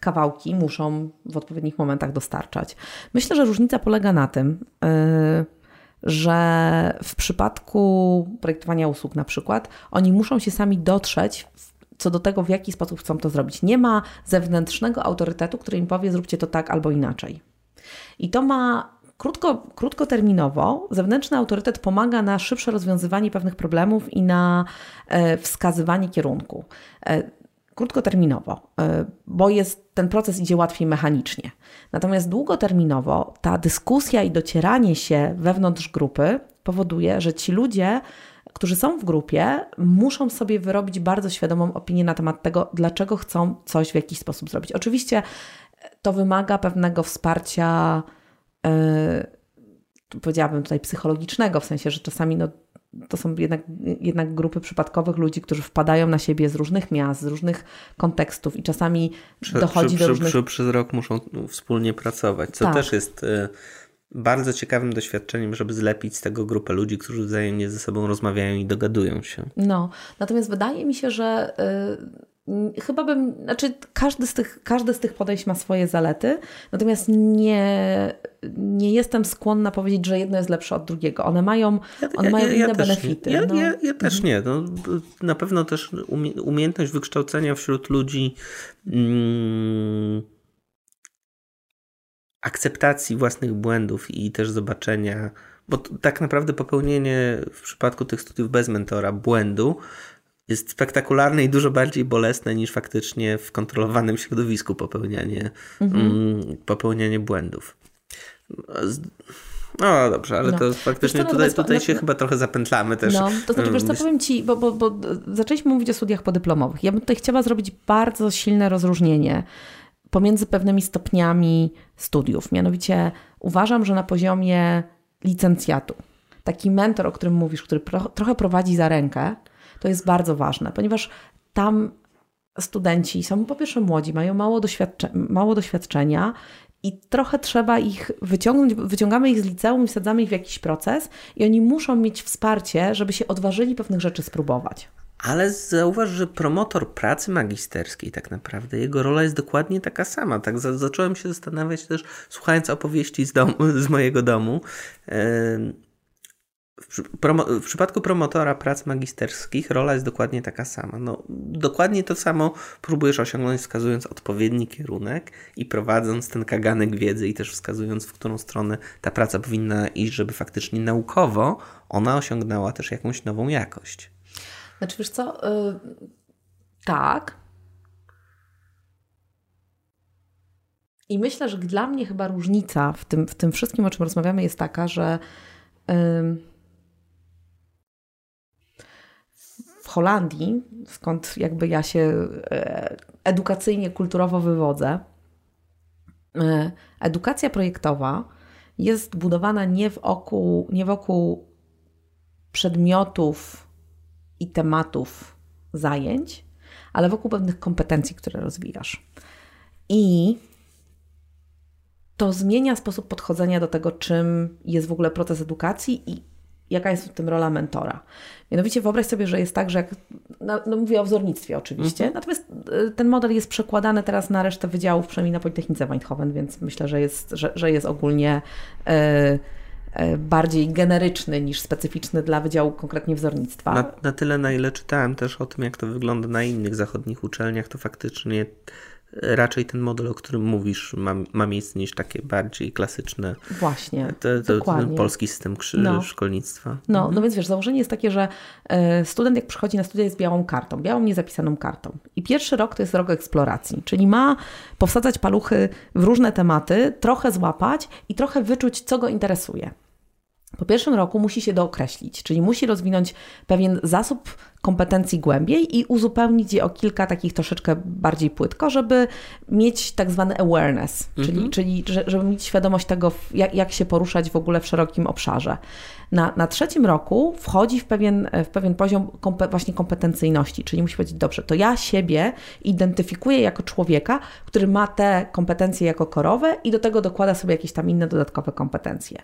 kawałki muszą w odpowiednich momentach dostarczać. Myślę, że różnica polega na tym, y, że w przypadku projektowania usług na przykład, oni muszą się sami dotrzeć co do tego, w jaki sposób chcą to zrobić. Nie ma zewnętrznego autorytetu, który im powie, zróbcie to tak albo inaczej. I to ma krótko, krótkoterminowo, zewnętrzny autorytet pomaga na szybsze rozwiązywanie pewnych problemów i na e, wskazywanie kierunku. Krótkoterminowo, e, bo jest, ten proces idzie łatwiej mechanicznie. Natomiast długoterminowo ta dyskusja i docieranie się wewnątrz grupy powoduje, że ci ludzie, którzy są w grupie, muszą sobie wyrobić bardzo świadomą opinię na temat tego, dlaczego chcą coś w jakiś sposób zrobić. Oczywiście to wymaga pewnego wsparcia, yy, powiedziałabym tutaj psychologicznego, w sensie, że czasami no, to są jednak, jednak grupy przypadkowych ludzi, którzy wpadają na siebie z różnych miast, z różnych kontekstów i czasami prze, dochodzi przy, do różnych... Przy, przez rok muszą wspólnie pracować, co tak. też jest y, bardzo ciekawym doświadczeniem, żeby zlepić z tego grupę ludzi, którzy wzajemnie ze sobą rozmawiają i dogadują się. No, natomiast wydaje mi się, że y, Chyba bym, znaczy każdy z, tych, każdy z tych podejść ma swoje zalety, natomiast nie, nie jestem skłonna powiedzieć, że jedno jest lepsze od drugiego. One mają, one mają ja, ja inne benefity. Ja, no. ja, ja, też mhm. nie. No, na pewno też umiejętność wykształcenia wśród ludzi mm, akceptacji własnych błędów i też zobaczenia, bo tak naprawdę popełnienie w przypadku tych studiów bez mentora błędu jest spektakularne i dużo bardziej bolesne niż faktycznie w kontrolowanym środowisku popełnianie, mhm. mm, popełnianie błędów. No dobrze, ale no. to faktycznie co, tutaj, tutaj no, się no, chyba trochę zapętlamy też. No, to znaczy, wiesz co, powiem Ci, bo, bo, bo zaczęliśmy mówić o studiach podyplomowych. Ja bym tutaj chciała zrobić bardzo silne rozróżnienie pomiędzy pewnymi stopniami studiów. Mianowicie uważam, że na poziomie licencjatu taki mentor, o którym mówisz, który pro, trochę prowadzi za rękę, to jest bardzo ważne, ponieważ tam studenci są po pierwsze młodzi, mają mało, doświadcze mało doświadczenia i trochę trzeba ich wyciągnąć, wyciągamy ich z liceum wsadzamy ich w jakiś proces i oni muszą mieć wsparcie, żeby się odważyli pewnych rzeczy spróbować. Ale zauważ, że promotor pracy magisterskiej tak naprawdę, jego rola jest dokładnie taka sama. Tak zacząłem się zastanawiać też, słuchając opowieści z, domu, z mojego domu. W, w, przypadku promotora prac magisterskich rola jest dokładnie taka sama. No, dokładnie to samo próbujesz osiągnąć, wskazując odpowiedni kierunek i prowadząc ten kaganek wiedzy i też wskazując, w którą stronę ta praca powinna iść, żeby faktycznie naukowo ona osiągnęła też jakąś nową jakość. Znaczy, wiesz co, yy, tak. I myślę, że dla mnie chyba różnica w tym, w tym wszystkim, o czym rozmawiamy, jest taka, że w Holandii, skąd jakby ja się e, edukacyjnie, kulturowo wywodzę, e, edukacja projektowa jest budowana nie wokół, nie wokół przedmiotów i tematów zajęć, ale wokół pewnych kompetencji, które rozwijasz. I to zmienia sposób podchodzenia do tego, czym jest w ogóle proces edukacji i jaka jest w tym rola mentora. Mianowicie wyobraź sobie, że jest tak, że jak, no, no mówię o wzornictwie oczywiście, mhm. natomiast y, ten model jest przekładany teraz na resztę wydziałów, przynajmniej na Politechnice Eindhoven, więc myślę, że jest, że, że jest ogólnie yy, E, bardziej generyczny niż specyficzny dla Wydziału konkretnie wzornictwa. Na, na, tyle, na ile czytałem też o tym, jak to wygląda na innych zachodnich uczelniach, to faktycznie raczej ten model, o którym mówisz, ma, ma miejsce niż takie bardziej klasyczne. Właśnie. To, to, dokładnie. polski system no. szkolnictwa. No, mhm. no więc wiesz, założenie jest takie, że e, student jak przychodzi na studia jest białą kartą, białą niezapisaną kartą. I pierwszy rok to jest rok eksploracji, czyli ma powsadzać paluchy w różne tematy, trochę złapać i trochę wyczuć, co go interesuje. Po pierwszym roku musi się dookreślić, czyli musi rozwinąć pewien zasób kompetencji głębiej i uzupełnić je o kilka takich troszeczkę bardziej płytko, żeby mieć tak zwany awareness, czyli, mhm. czyli żeby mieć świadomość tego, jak, jak się poruszać w ogóle w szerokim obszarze. Na, na trzecim roku wchodzi w pewien, w pewien poziom kompe, właśnie kompetencyjności, czyli musi powiedzieć, dobrze, to ja siebie identyfikuję jako człowieka, który ma te kompetencje jako korowe i do tego dokłada sobie jakieś tam inne dodatkowe kompetencje.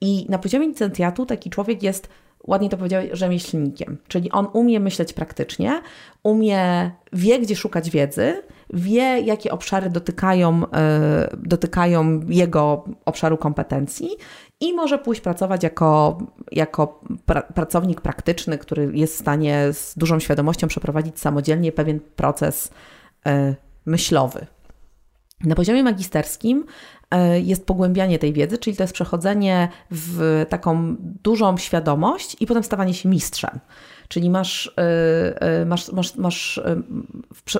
I na poziomie licencjatu taki człowiek jest, ładnie to powiedział, rzemieślnikiem, czyli on umie myśleć praktycznie, umie, wie gdzie szukać wiedzy, wie jakie obszary dotykają, yy, dotykają jego obszaru kompetencji i może pójść pracować jako, jako pra pracownik praktyczny, który jest w stanie z dużą świadomością przeprowadzić samodzielnie pewien proces yy, myślowy. Na poziomie magisterskim E, jest pogłębianie tej wiedzy, czyli to jest przechodzenie w taką dużą świadomość i potem stawanie się mistrzem. Czyli masz, e, e, masz, masz, masz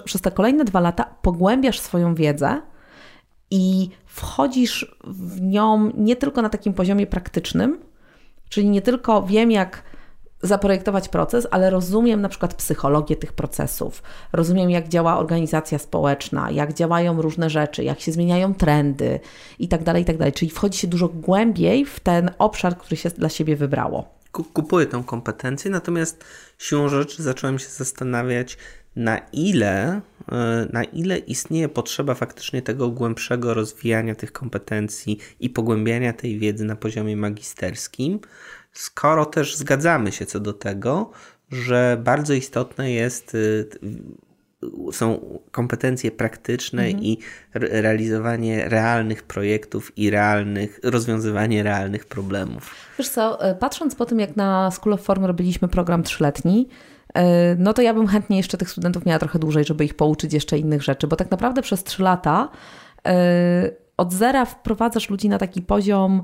przez te kolejne dwa lata pogłębiasz swoją wiedzę i wchodzisz w nią nie tylko na takim poziomie praktycznym, czyli nie tylko wiem, jak zaprojektować proces, ale rozumiem na przykład psychologię tych procesów, rozumiem jak działa organizacja społeczna, jak działają różne rzeczy, jak się zmieniają trendy i tak dalej, i tak dalej. Czyli wchodzi się dużo głębiej w ten obszar, który się dla siebie wybrało. Kupuję tą kompetencję, natomiast siłą rzeczy zacząłem się zastanawiać, na ile, e, na ile istnieje potrzeba faktycznie tego głębszego rozwijania tych kompetencji i pogłębiania tej wiedzy na poziomie magisterskim, skoro też zgadzamy się co do tego, że bardzo istotne jest y, są kompetencje praktyczne mhm. i realizowanie realnych projektów i realnych, rozwiązywanie realnych problemów. Wiesz co, y, patrząc po tym, jak na School of Form robiliśmy program trzyletni, y, no to ja bym chętnie jeszcze tych studentów miała trochę dłużej, żeby ich pouczyć jeszcze innych rzeczy, bo tak naprawdę przez trzy lata od zera wprowadzasz ludzi na taki poziom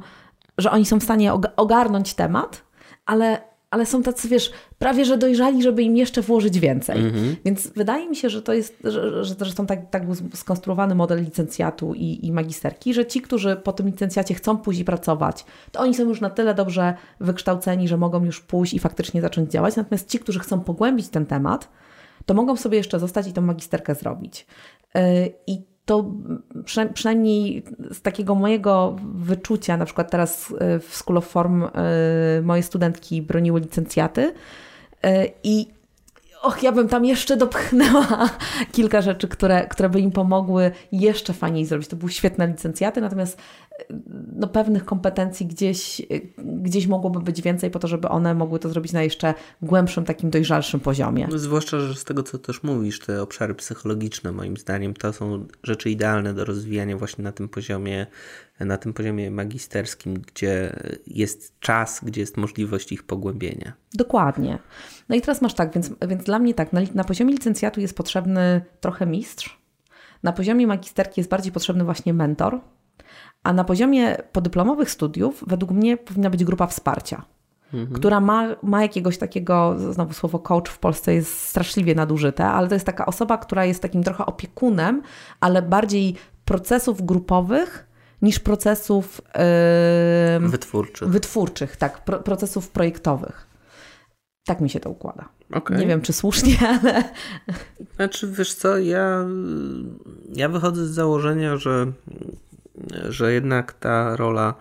że oni są w stanie ogarnąć temat, ale ale są tacy, wiesz, prawie że dojrzali, żeby im jeszcze włożyć więcej. Mhm. Więc wydaje mi się, że to jest, że, że zresztą tak, tak był skonstruowany model licencjatu i, i magisterki, że ci, którzy po tym licencjacie chcą i pracować, to oni są już na tyle dobrze wykształceni, że mogą już pójść i faktycznie zacząć działać. Natomiast ci, którzy chcą pogłębić ten temat, to mogą sobie jeszcze zostać i tą magisterkę zrobić. Yy, I to przynajmniej z takiego mojego wyczucia, na przykład teraz y, w School of Form y, moje studentki broniły licencjaty y, i och, ja bym tam jeszcze dopchnęła kilka rzeczy, które, które by im pomogły jeszcze fajniej zrobić. To były świetne licencjaty, natomiast no, pewnych kompetencji gdzieś, gdzieś mogłoby być więcej po to, żeby one mogły to zrobić na jeszcze głębszym, takim dojrzalszym poziomie. No, zwłaszcza, że z tego, co też mówisz, te obszary psychologiczne, moim zdaniem, to są rzeczy idealne do rozwijania właśnie na tym poziomie, na tym poziomie magisterskim, gdzie jest czas, gdzie jest możliwość ich pogłębienia. Dokładnie. No i teraz masz tak, więc, więc dla mnie tak, na, na poziomie licencjatu jest potrzebny trochę mistrz, na poziomie magisterki jest bardziej potrzebny właśnie mentor, a na poziomie podyplomowych studiów według mnie powinna być grupa wsparcia, mhm. która ma, ma jakiegoś takiego, znowu słowo coach w Polsce jest straszliwie nadużyte, ale to jest taka osoba, która jest takim trochę opiekunem, ale bardziej procesów grupowych niż procesów yy, wytwórczych. wytwórczych, tak, pro, procesów projektowych. Tak mi się to układa. Okay. Nie wiem, czy słusznie, ale. Znaczy, wiesz co, ja, ja wychodzę z założenia, że że jednak ta rola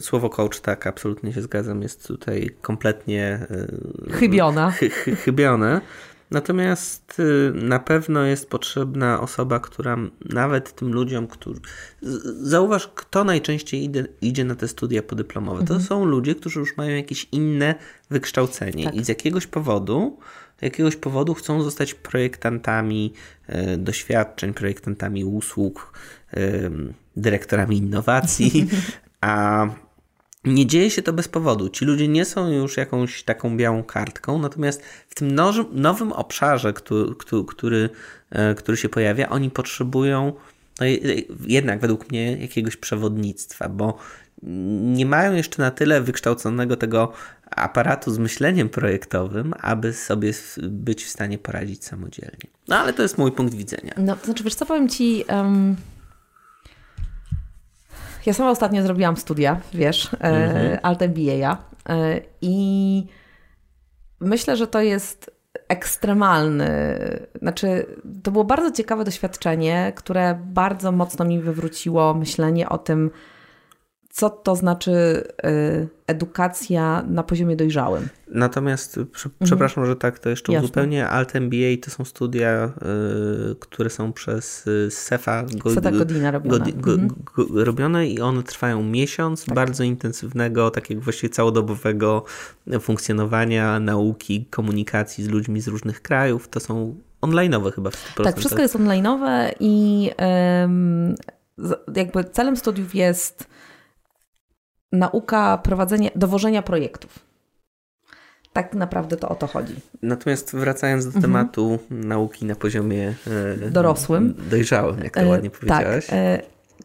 Słowo coach, tak, absolutnie się zgadzam, jest tutaj kompletnie e, chybiona. Chy, chy, chybione. Natomiast y, na pewno jest potrzebna osoba, która nawet tym ludziom, którzy. Zauważ, kto najczęściej idzie, idzie na te studia podyplomowe. Mhm. To są ludzie, którzy już mają jakieś inne wykształcenie tak. i z jakiegoś powodu jakiegoś powodu chcą zostać projektantami e, doświadczeń, projektantami usług, dyrektorami innowacji, a nie dzieje się to bez powodu. Ci ludzie nie są już jakąś taką białą kartką, natomiast w tym nowym obszarze, który, który, e, który się pojawia, oni potrzebują no jednak według mnie jakiegoś przewodnictwa, bo nie mają jeszcze na tyle wykształconego tego aparatu z myśleniem projektowym, aby sobie być w stanie poradzić samodzielnie. No ale to jest mój punkt widzenia. No, to znaczy, wiesz co, powiem Ci... Um... Ja sama ostatnio zrobiłam studia, wiesz, e, mhm. Alt MBA e, i myślę, że to jest ekstremalny. Znaczy, to było bardzo ciekawe doświadczenie, które bardzo mocno mi wywróciło myślenie o tym, co to znaczy y, edukacja na poziomie dojrzałym. Natomiast, mhm. przepraszam, że tak to jeszcze Jasne. uzupełnię, Alt MBA to są studia, y, które są przez y, Sefa Go, Seta Godina robione. Godi, go, mhm. go, robione i one trwają miesiąc tak. bardzo intensywnego, takiego właściwie całodobowego funkcjonowania, nauki, komunikacji z ludźmi z różnych krajów. To są online'owe chyba w 100%. Tak, wszystko jest online'owe i jakby celem studiów jest nauka prowadzenia, dowożenia projektów. Tak naprawdę to o to chodzi. Natomiast wracając do mhm. tematu nauki na poziomie e, dorosłym, dojrzałym, jak to e, ładnie powiedziałaś. Tak,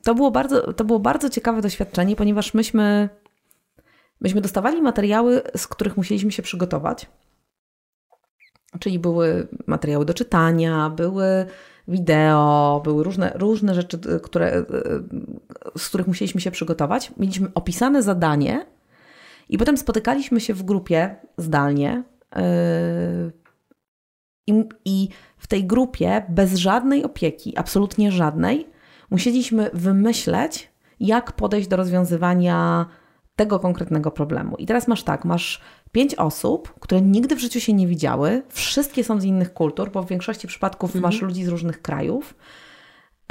to, było bardzo, to było bardzo ciekawe doświadczenie, ponieważ myśmy, myśmy dostawali materiały, z których musieliśmy się przygotować. Czyli były materiały do czytania, były wideo, były różne, różne rzeczy, y, które, y, y, z których musieliśmy się przygotować. Mieliśmy opisane zadanie i potem spotykaliśmy się w grupie zdalnie. I, I w tej grupie bez żadnej opieki, absolutnie żadnej, musieliśmy wymyśleć, jak podejść do rozwiązywania tego konkretnego problemu. I teraz masz tak, masz pięć osób, które nigdy w życiu się nie widziały, wszystkie są z innych kultur, bo w większości przypadków mhm. masz ludzi z różnych krajów,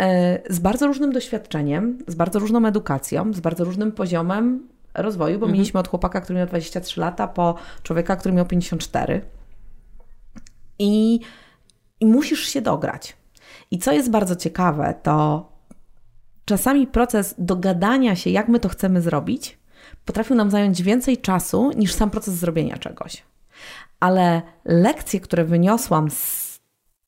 e, z bardzo różnym doświadczeniem, z bardzo różną edukacją, z bardzo różnym poziomem rozwoju, bo mhm. mieliśmy od chłopaka, który miał 23 lata, po człowieka, który miał 54. I, I musisz się dograć. I co jest bardzo ciekawe, to czasami proces dogadania się, jak my to chcemy zrobić, potrafił nam zająć więcej czasu niż sam proces zrobienia czegoś. Ale lekcje, które wyniosłam z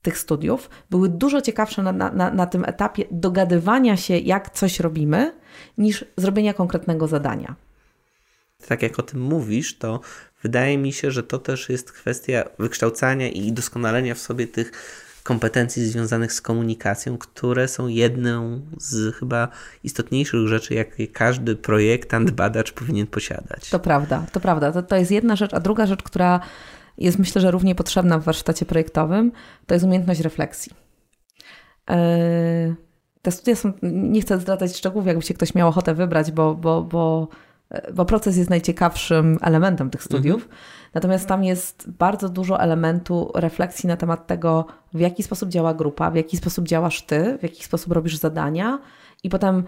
tych studiów, były dużo ciekawsze na, na, na tym etapie dogadywania się, jak coś robimy, niż zrobienia konkretnego zadania. Tak jak o tym mówisz, to wydaje mi się, że to też jest kwestia wykształcania i doskonalenia w sobie tych kompetencji związanych z komunikacją, które są jedną z chyba istotniejszych rzeczy, jakie każdy projektant, badacz powinien posiadać. To prawda, to prawda. To, to jest jedna rzecz, a druga rzecz, która jest myślę, że równie potrzebna w warsztacie projektowym, to jest umiejętność refleksji. Yy, te studia są, nie chcę zdradzać szczegółów, jakby się ktoś miał ochotę wybrać, bo, bo, bo, bo proces jest najciekawszym elementem tych studiów. Mhm. Natomiast tam jest bardzo dużo elementu refleksji na temat tego, w jaki sposób działa grupa, w jaki sposób działasz ty, w jaki sposób robisz zadania, i potem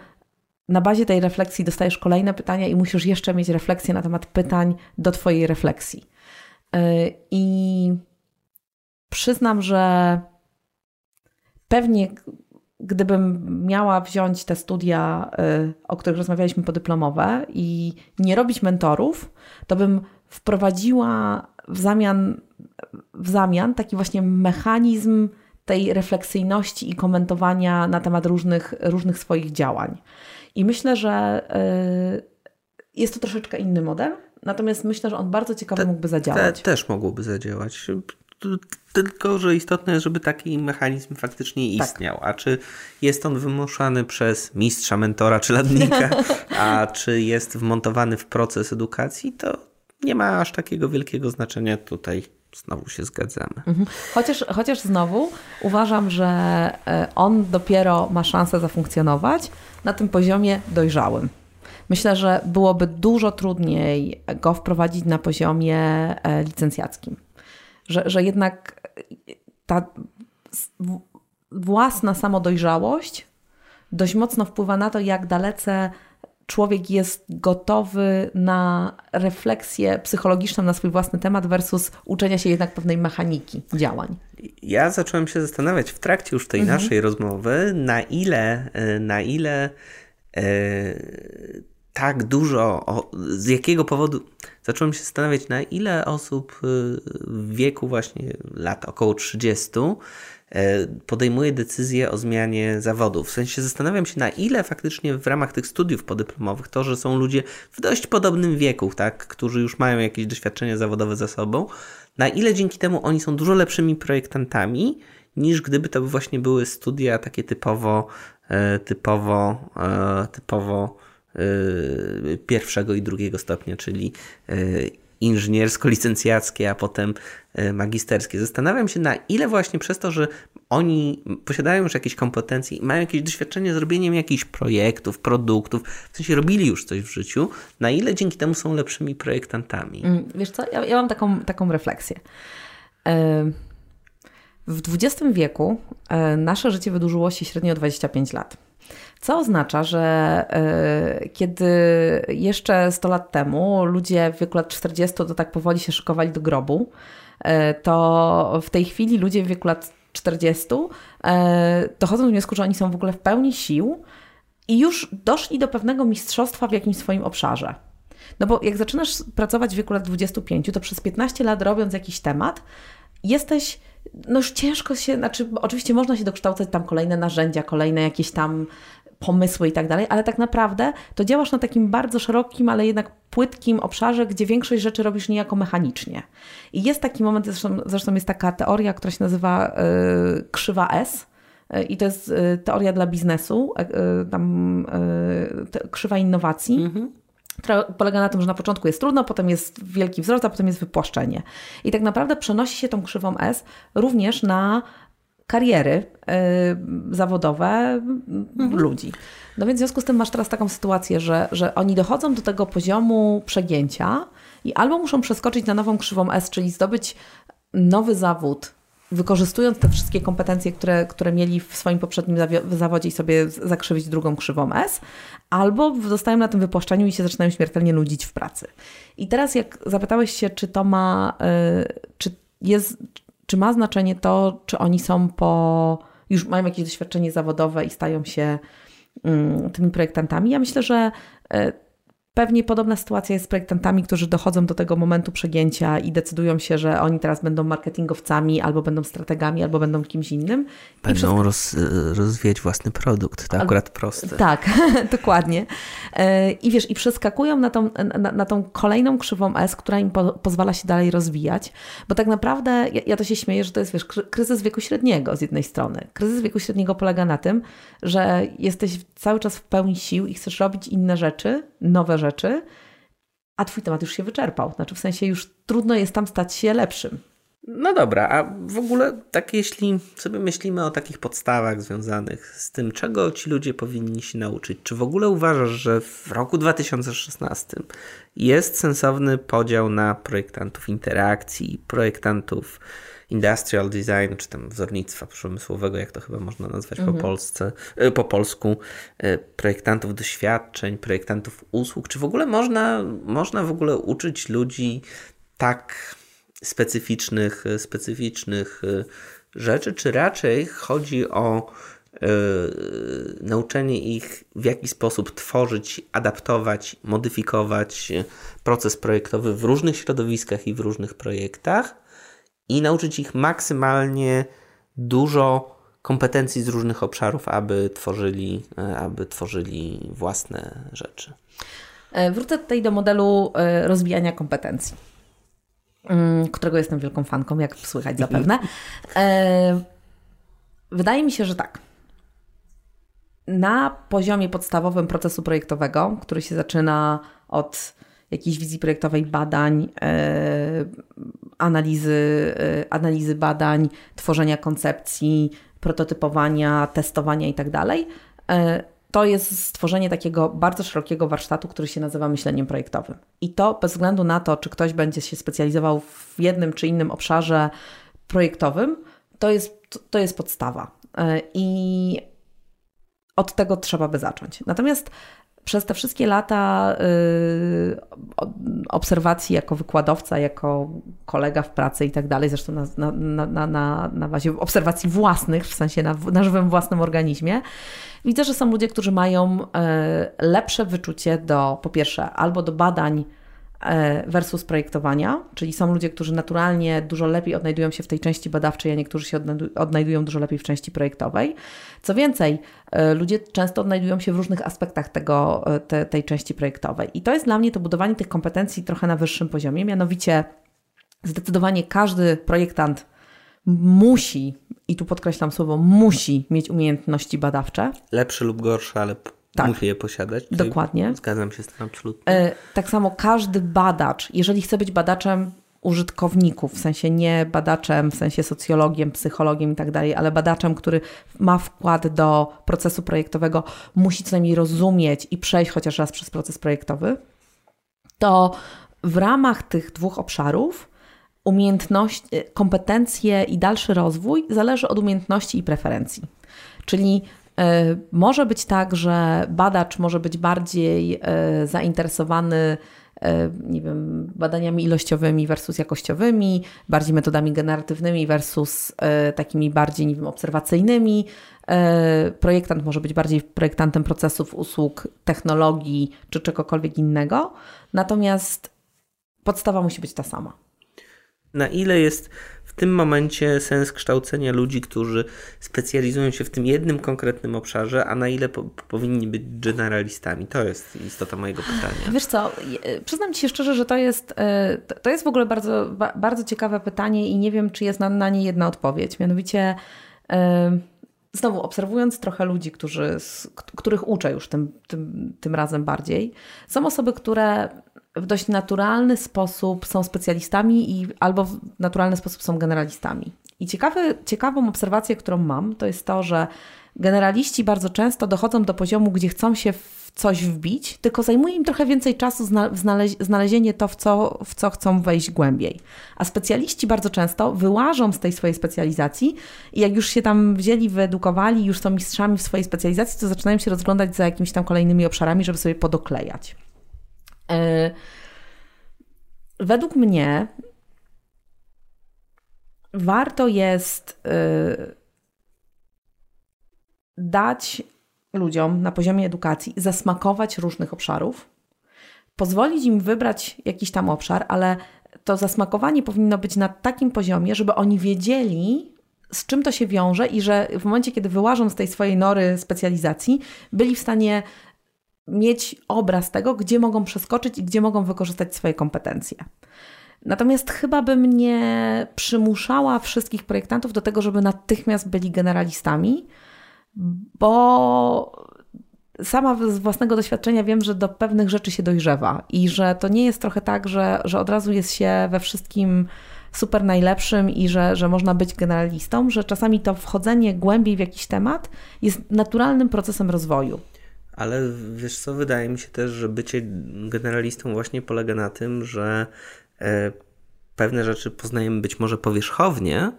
na bazie tej refleksji dostajesz kolejne pytania i musisz jeszcze mieć refleksję na temat pytań do Twojej refleksji. Yy, I przyznam, że pewnie gdybym miała wziąć te studia, yy, o których rozmawialiśmy podyplomowe i nie robić mentorów, to bym wprowadziła w zamian, w zamian taki właśnie mechanizm tej refleksyjności i komentowania na temat różnych, różnych swoich działań. I myślę, że yy, jest to troszeczkę inny model, natomiast myślę, że on bardzo ciekawie te, mógłby zadziałać. Te, też mógłby zadziałać. Tylko, że istotne jest, żeby taki mechanizm faktycznie tak. istniał. Tak. A czy jest on wymuszany przez mistrza, mentora czy ladnika, a czy jest wmontowany w proces edukacji, to nie ma aż takiego wielkiego znaczenia tutaj. Znowu się zgadzamy. Mhm. Chociaż, chociaż znowu uważam, że e, on dopiero ma szansę zafunkcjonować na tym poziomie dojrzałym. Myślę, że byłoby dużo trudniej go wprowadzić na poziomie e, licencjackim. Że, że jednak ta własna samodojrzałość dość mocno wpływa na to, jak dalece człowiek jest gotowy na refleksję psychologiczną na swój własny temat versus uczenia się jednak pewnej mechaniki działań. Ja zacząłem się zastanawiać w trakcie już tej mhm. naszej rozmowy, na ile, e, na ile e, tak dużo, o, z jakiego powodu zacząłem się zastanawiać, na ile osób e, w wieku właśnie lat około 30 E, podejmuje decyzję o zmianie zawodów. W sensie zastanawiam się, na ile faktycznie w ramach tych studiów podyplomowych to, że są ludzie w dość podobnym wieku, tak, którzy już mają jakieś doświadczenia zawodowe za sobą, na ile dzięki temu oni są dużo lepszymi projektantami, niż gdyby to właśnie były studia takie typowo, e, typowo, e, typowo pierwszego i drugiego stopnia, czyli inżyniersko-licencjackie, a potem e, magisterskie. Zastanawiam się, na ile właśnie przez to, że oni posiadają już jakieś kompetencje i mają jakieś doświadczenie z robieniem jakichś projektów, produktów, w sensie robili już coś w życiu, na ile dzięki temu są lepszymi projektantami. Mm, wiesz co, ja, ja mam taką, taką refleksję. W XX wieku e, nasze życie wydłużyło się średnio o 25 lat. Co oznacza, że e, kiedy jeszcze 100 lat temu ludzie w wieku lat 40 to tak powoli się szykowali do grobu, e, to w tej chwili ludzie w wieku lat 40 e, dochodzą do wniosku, że oni są w ogóle w pełni sił i już doszli do pewnego mistrzostwa w jakimś swoim obszarze. No bo jak zaczynasz pracować w wieku lat 25, to przez 15 lat robiąc jakiś temat, jesteś no już ciężko się, znaczy oczywiście można się dokształcać tam kolejne narzędzia, kolejne jakieś tam pomysły i tak dalej, ale tak naprawdę to działasz na takim bardzo szerokim, ale jednak płytkim obszarze, gdzie większość rzeczy robisz niejako mechanicznie. I jest taki moment, zresztą, zresztą jest taka teoria, która się nazywa yy, krzywa S, y, i to jest y, teoria dla biznesu, y, tam krzywa innowacji. Mhm która polega na tym, że na początku jest trudno, potem jest wielki wzrost, a potem jest wypłaszczenie. I tak naprawdę przenosi się tą krzywą S również na kariery y, zawodowe mhm. ludzi. No więc w związku z tym masz teraz taką sytuację, że, że oni dochodzą do tego poziomu przegięcia i albo muszą przeskoczyć na nową krzywą S, czyli zdobyć nowy zawód, wykorzystując te wszystkie kompetencje, które, które mieli w swoim poprzednim zawodzie i sobie zakrzywić drugą krzywą S, albo zostają na tym wypłaszczeniu i się zaczynają śmiertelnie nudzić w pracy. I teraz jak zapytałeś się, czy to ma, y, czy jest, czy ma znaczenie to, czy oni są po, już mają jakieś doświadczenie zawodowe i stają się mm, tymi projektantami? Ja myślę, że e, Pewnie podobna sytuacja jest z projektantami, którzy dochodzą do tego momentu przegięcia i decydują się, że oni teraz będą marketingowcami, albo będą strategami, albo będą kimś innym. Będą roz, rozwijać własny produkt, to akurat proste. Tak, dokładnie. E, I wiesz, i przeskakują na tą, na, na tą kolejną krzywą S, która im po, pozwala się dalej rozwijać, bo tak naprawdę ja, ja to się śmieję, że to jest wiesz, kryzys wieku średniego z jednej strony. Kryzys wieku średniego polega na tym, że jesteś cały czas w pełni sił i chcesz robić inne rzeczy, nowe rzeczy, a twój temat już się wyczerpał. Znaczy w sensie już trudno jest tam stać się lepszym. No dobra, a w ogóle tak jeśli sobie myślimy o takich podstawach związanych z tym, czego ci ludzie powinni się nauczyć, czy w ogóle uważasz, że w roku 2016 jest sensowny podział na projektantów interakcji, projektantów industrial design, czy tam wzornictwa przemysłowego, jak to chyba można nazwać mhm. po, Polsce, e, po polsku, e, projektantów doświadczeń, projektantów usług, czy w ogóle można, można w ogóle uczyć ludzi tak specyficznych, specyficznych e, rzeczy, czy raczej chodzi o nauczenie ich, w jaki sposób tworzyć, adaptować, modyfikować proces projektowy w różnych środowiskach i w różnych projektach, i nauczyć ich maksymalnie dużo kompetencji z różnych obszarów, aby tworzyli, e, aby tworzyli własne rzeczy. E, wrócę tutaj do modelu e, rozwijania kompetencji, mm, którego jestem wielką fanką, jak słychać zapewne. Wydaje mi się, że tak. Na poziomie podstawowym procesu projektowego, który się zaczyna od jakiejś wizji projektowej, badań, e, analizy, e, analizy badań, tworzenia koncepcji, prototypowania, testowania itd. Tak e, to jest stworzenie takiego bardzo szerokiego warsztatu, który się nazywa myśleniem projektowym. I to bez względu na to, czy ktoś będzie się specjalizował w jednym czy innym obszarze projektowym, to jest, to jest podstawa. I od tego trzeba by zacząć. Natomiast przez te wszystkie lata y, obserwacji jako wykładowca, jako kolega w pracy i tak dalej, zresztą na, na, na, na, na bazie obserwacji własnych, w sensie na, na żywym własnym organizmie, widzę, że są ludzie, którzy mają y, lepsze wyczucie do, po pierwsze, albo do badań versus projektowania, czyli są ludzie, którzy naturalnie dużo lepiej odnajdują się w tej części badawczej, a niektórzy się odnajdują dużo lepiej w części projektowej. Co więcej, e, ludzie często odnajdują się w różnych aspektach tego, e, te, tej części projektowej. I to jest dla mnie to budowanie tych kompetencji trochę na wyższym poziomie, mianowicie zdecydowanie każdy projektant musi, i tu podkreślam słowo musi mieć umiejętności badawcze. Lepsze lub gorsze, ale tak. musi je posiadać. Dokładnie. Zgadzam się z tym absolutnie. E, tak samo każdy badacz, jeżeli chce być badaczem użytkowników, w sensie nie badaczem, w sensie socjologiem, psychologiem i tak dalej, ale badaczem, który ma wkład do procesu projektowego, musi co najmniej rozumieć i przejść chociaż raz przez proces projektowy, to w ramach tych dwóch obszarów umiejętności, kompetencje i dalszy rozwój zależy od umiejętności i preferencji. Czyli E, może być tak, że badacz może być bardziej e, zainteresowany e, nie wiem, badaniami ilościowymi versus jakościowymi, bardziej metodami generatywnymi versus takimi bardziej nie wiem, obserwacyjnymi. Projektant może być bardziej projektantem procesów, usług, technologii czy czegokolwiek innego. Natomiast podstawa musi być ta sama. Na ile jest tym momencie sens kształcenia ludzi, którzy specjalizują się w tym jednym konkretnym obszarze, a na ile po, powinni być generalistami? To jest istota mojego pytania. Wiesz co, przyznam Ci się szczerze, że to jest, e, to jest w ogóle bardzo, bardzo ciekawe pytanie i nie wiem, czy jest na, na nie jedna odpowiedź. Mianowicie e, znowu obserwując trochę ludzi, którzy, których uczę już tym, tym, tym razem bardziej, są osoby, które w dość naturalny sposób są specjalistami i albo w naturalny sposób są generalistami. I ciekawy, ciekawą obserwację, którą mam, to jest to, że generaliści bardzo często dochodzą do poziomu, gdzie chcą się w coś wbić, tylko zajmuje im trochę więcej czasu znalezienie to, w co, w co chcą wejść głębiej. A specjaliści bardzo często wyłażą z tej swojej specjalizacji i jak już się tam wzięli, wyedukowali, już są mistrzami w swojej specjalizacji, to zaczynają się rozglądać za jakimiś tam kolejnymi obszarami, żeby sobie podoklejać. E, według mnie warto jest e, dać ludziom na poziomie edukacji zasmakować różnych obszarów, pozwolić im wybrać jakiś tam obszar, ale to zasmakowanie powinno być na takim poziomie, żeby oni wiedzieli, z czym to się wiąże i że w momencie, kiedy wyłażą z tej swojej nory specjalizacji, byli w stanie mieć obraz tego, gdzie mogą przeskoczyć i gdzie mogą wykorzystać swoje kompetencje. Natomiast chyba bym nie przymuszała wszystkich projektantów do tego, żeby natychmiast byli generalistami, bo sama z własnego doświadczenia wiem, że do pewnych rzeczy się dojrzewa i że to nie jest trochę tak, że, że od razu jest się we wszystkim super najlepszym i że, że można być generalistą, że czasami to wchodzenie głębiej w jakiś temat jest naturalnym procesem rozwoju. Ale wiesz co, wydaje mi się też, że bycie generalistą właśnie polega na tym, że e, pewne rzeczy poznajemy być może powierzchownie,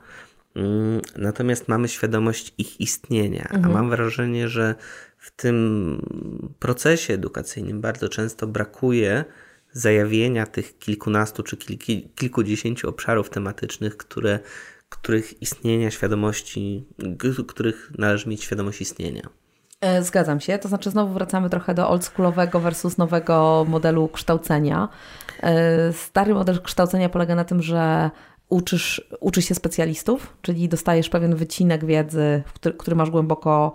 mm, natomiast mamy świadomość ich istnienia. Mhm. A mam wrażenie, że w tym procesie edukacyjnym bardzo często brakuje zajawienia tych kilkunastu czy kilki, kilkudziesięciu obszarów tematycznych, które, których istnienia świadomości, których należy mieć świadomość istnienia. E, zgadzam się. To znaczy, znowu wracamy trochę do oldschoolowego versus nowego modelu kształcenia. E, stary model kształcenia polega na tym, że uczysz, uczy się specjalistów, czyli dostajesz pewien wycinek wiedzy, który, który masz głęboko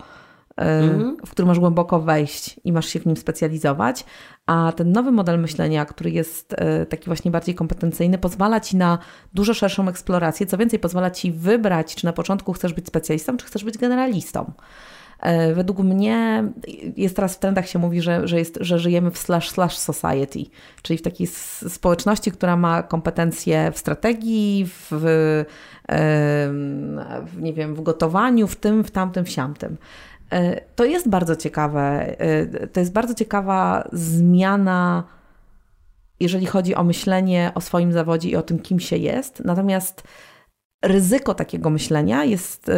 mhm. w który masz głęboko wejść i masz się w nim specjalizować. A ten nowy model myślenia, który jest e, taki właśnie bardziej kompetencyjny, pozwala ci na dużo szerszą eksplorację. Co więcej, pozwala ci wybrać, czy na początku chcesz być specjalistą, czy chcesz być generalistą. E, według mnie jest teraz w trendach się mówi, że, że, jest, że żyjemy w slash slash society, czyli w takiej społeczności, która ma kompetencje w strategii, w, w, nie wiem, w gotowaniu, w tym, w tamtym, w siamtym. E, to jest bardzo ciekawe. E, to jest bardzo ciekawa zmiana, jeżeli chodzi o myślenie o swoim zawodzie i o tym, kim się jest. Natomiast ryzyko takiego myślenia jest,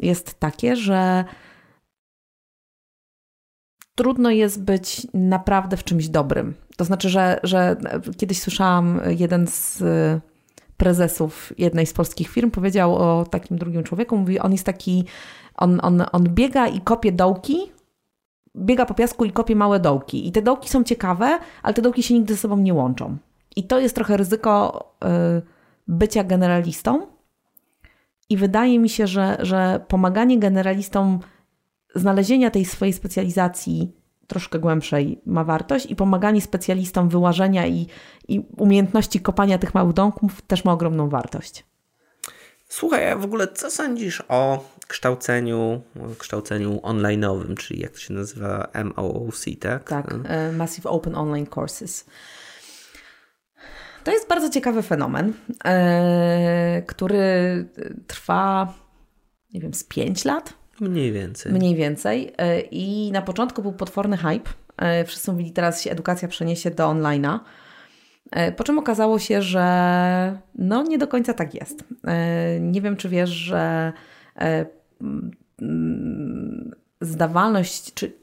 jest takie, że trudno jest być naprawdę w czymś dobrym. To znaczy, że, że kiedyś słyszałam jeden z prezesów jednej z polskich firm powiedział o takim drugim człowieku, mówi, on jest taki on, on, on biega i kopie dołki, biega po piasku i kopie małe dołki. I te dołki są ciekawe, ale te dołki się nigdy ze sobą nie łączą. I to jest trochę ryzyko y, bycia generalistą. I wydaje mi się, że, że pomaganie generalistom znalezienia tej swojej specjalizacji troszkę głębszej ma wartość i pomaganie specjalistom wyłażenia i, i umiejętności kopania tych małych domków też ma ogromną wartość. Słuchaj, a w ogóle co sądzisz o kształceniu, kształceniu online'owym, czyli jak to się nazywa MOOC, tak? Tak, e, Massive Open Online Courses. To jest bardzo ciekawy fenomen, e, który trwa, nie wiem, z 5 lat? Mniej więcej. Mniej więcej. E, I na początku był potworny hype. Wszyscy mówili, teraz się edukacja przeniesie do online'a. E, po czym okazało się, że no nie do końca tak jest. E, nie wiem, czy wiesz, że e, mm, zdawalność czy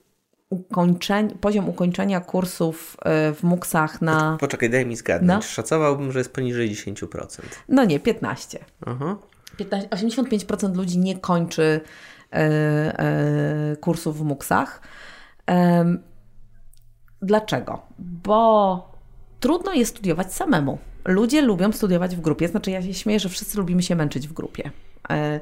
poziom ukończenia kursów w MUKSach na... Poczekaj, daj mi zgadnąć. No. Szacowałbym, że jest poniżej 10%. No nie, 15%. Aha. 15 85% ludzi nie kończy kursów w MUKSach. Dlaczego? Bo trudno jest studiować samemu. Ludzie lubią studiować w grupie, znaczy ja się śmieję, że wszyscy lubimy się męczyć w grupie. E,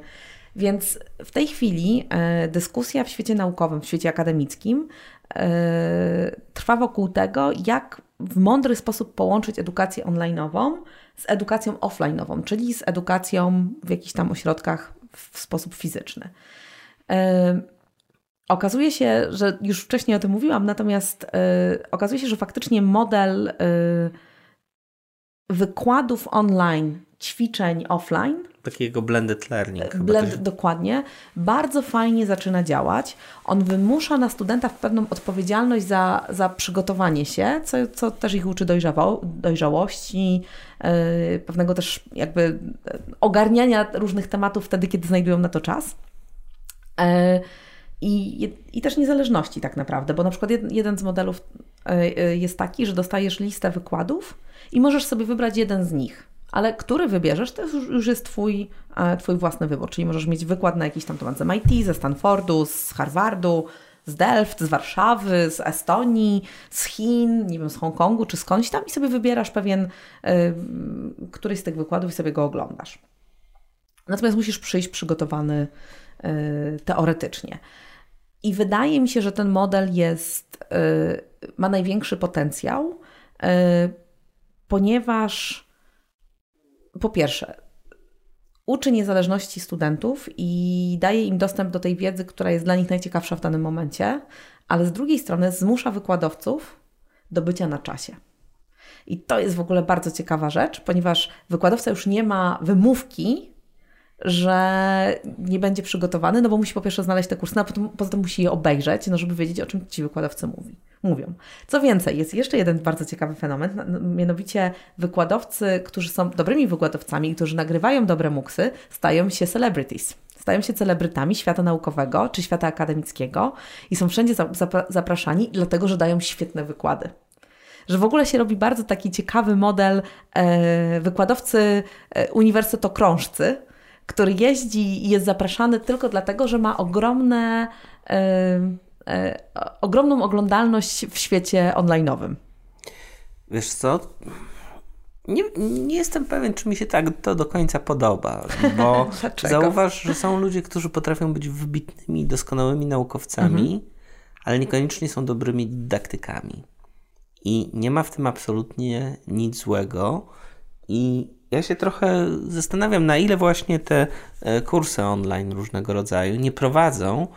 więc w tej chwili e, dyskusja w świecie naukowym, w świecie akademickim e, trwa wokół tego, jak w mądry sposób połączyć edukację online'ową z edukacją offline'ową, czyli z edukacją w jakichś tam ośrodkach w sposób fizyczny. Okazuje się, że już wcześniej o tym mówiłam, natomiast y, okazuje się, że faktycznie model y, wykładów online, ćwiczeń offline. Takiego blended learning. Blend, dokładnie. Bardzo fajnie zaczyna działać. On wymusza na studentach pewną odpowiedzialność za, za przygotowanie się, co, co też ich uczy dojrzałości, yy, pewnego też jakby ogarniania różnych tematów wtedy, kiedy znajdują na to czas. Yy, i, I też niezależności tak naprawdę, bo na przykład jeden z modelów e, e, jest taki, że dostajesz listę wykładów i możesz sobie wybrać jeden z nich. Ale który wybierzesz, to już jest twój, e, twój własny wybór. Czyli możesz mieć wykład na jakiś tam temat z MIT, ze Stanfordu, z Harvardu, z Delft, z Warszawy, z Estonii, z Chin, nie wiem, z Hongkongu czy skądś tam i sobie wybierasz pewien któryś z tych wykładów i sobie go oglądasz. Natomiast musisz przyjść przygotowany teoretycznie. I wydaje mi się, że ten model jest, y, ma największy potencjał, y, ponieważ po pierwsze, uczy niezależności studentów i daje im dostęp do tej wiedzy, która jest dla nich najciekawsza w danym momencie, ale z drugiej strony zmusza wykładowców do bycia na czasie. I to jest w ogóle bardzo ciekawa rzecz, ponieważ wykładowca już nie ma wymówki, że nie będzie przygotowany, no bo musi po pierwsze znaleźć te kursy, no a potem, poza tym musi je obejrzeć, no żeby wiedzieć, o czym ci wykładowcy mówi, mówią. Co więcej, jest jeszcze jeden bardzo ciekawy fenomen, mianowicie wykładowcy, którzy są dobrymi wykładowcami, którzy nagrywają dobre muksy, stają się celebrities. Stają się celebrytami świata naukowego czy świata akademickiego i są wszędzie zapraszani, dlatego że dają świetne wykłady że w ogóle się robi bardzo taki ciekawy model e, wykładowcy e, uniwersytokrążcy, który jeździ i jest zapraszany tylko dlatego, że ma ogromne, e, e, ogromną oglądalność w świecie online'owym. Wiesz co? Nie, nie jestem pewien, czy mi się tak to do końca podoba, bo zauważ, że są ludzie, którzy potrafią być wybitnymi, doskonałymi naukowcami, mhm. ale niekoniecznie są dobrymi dydaktykami. I nie ma w tym absolutnie nic złego. I ja się trochę zastanawiam, na ile właśnie te e, kursy online różnego rodzaju nie prowadzą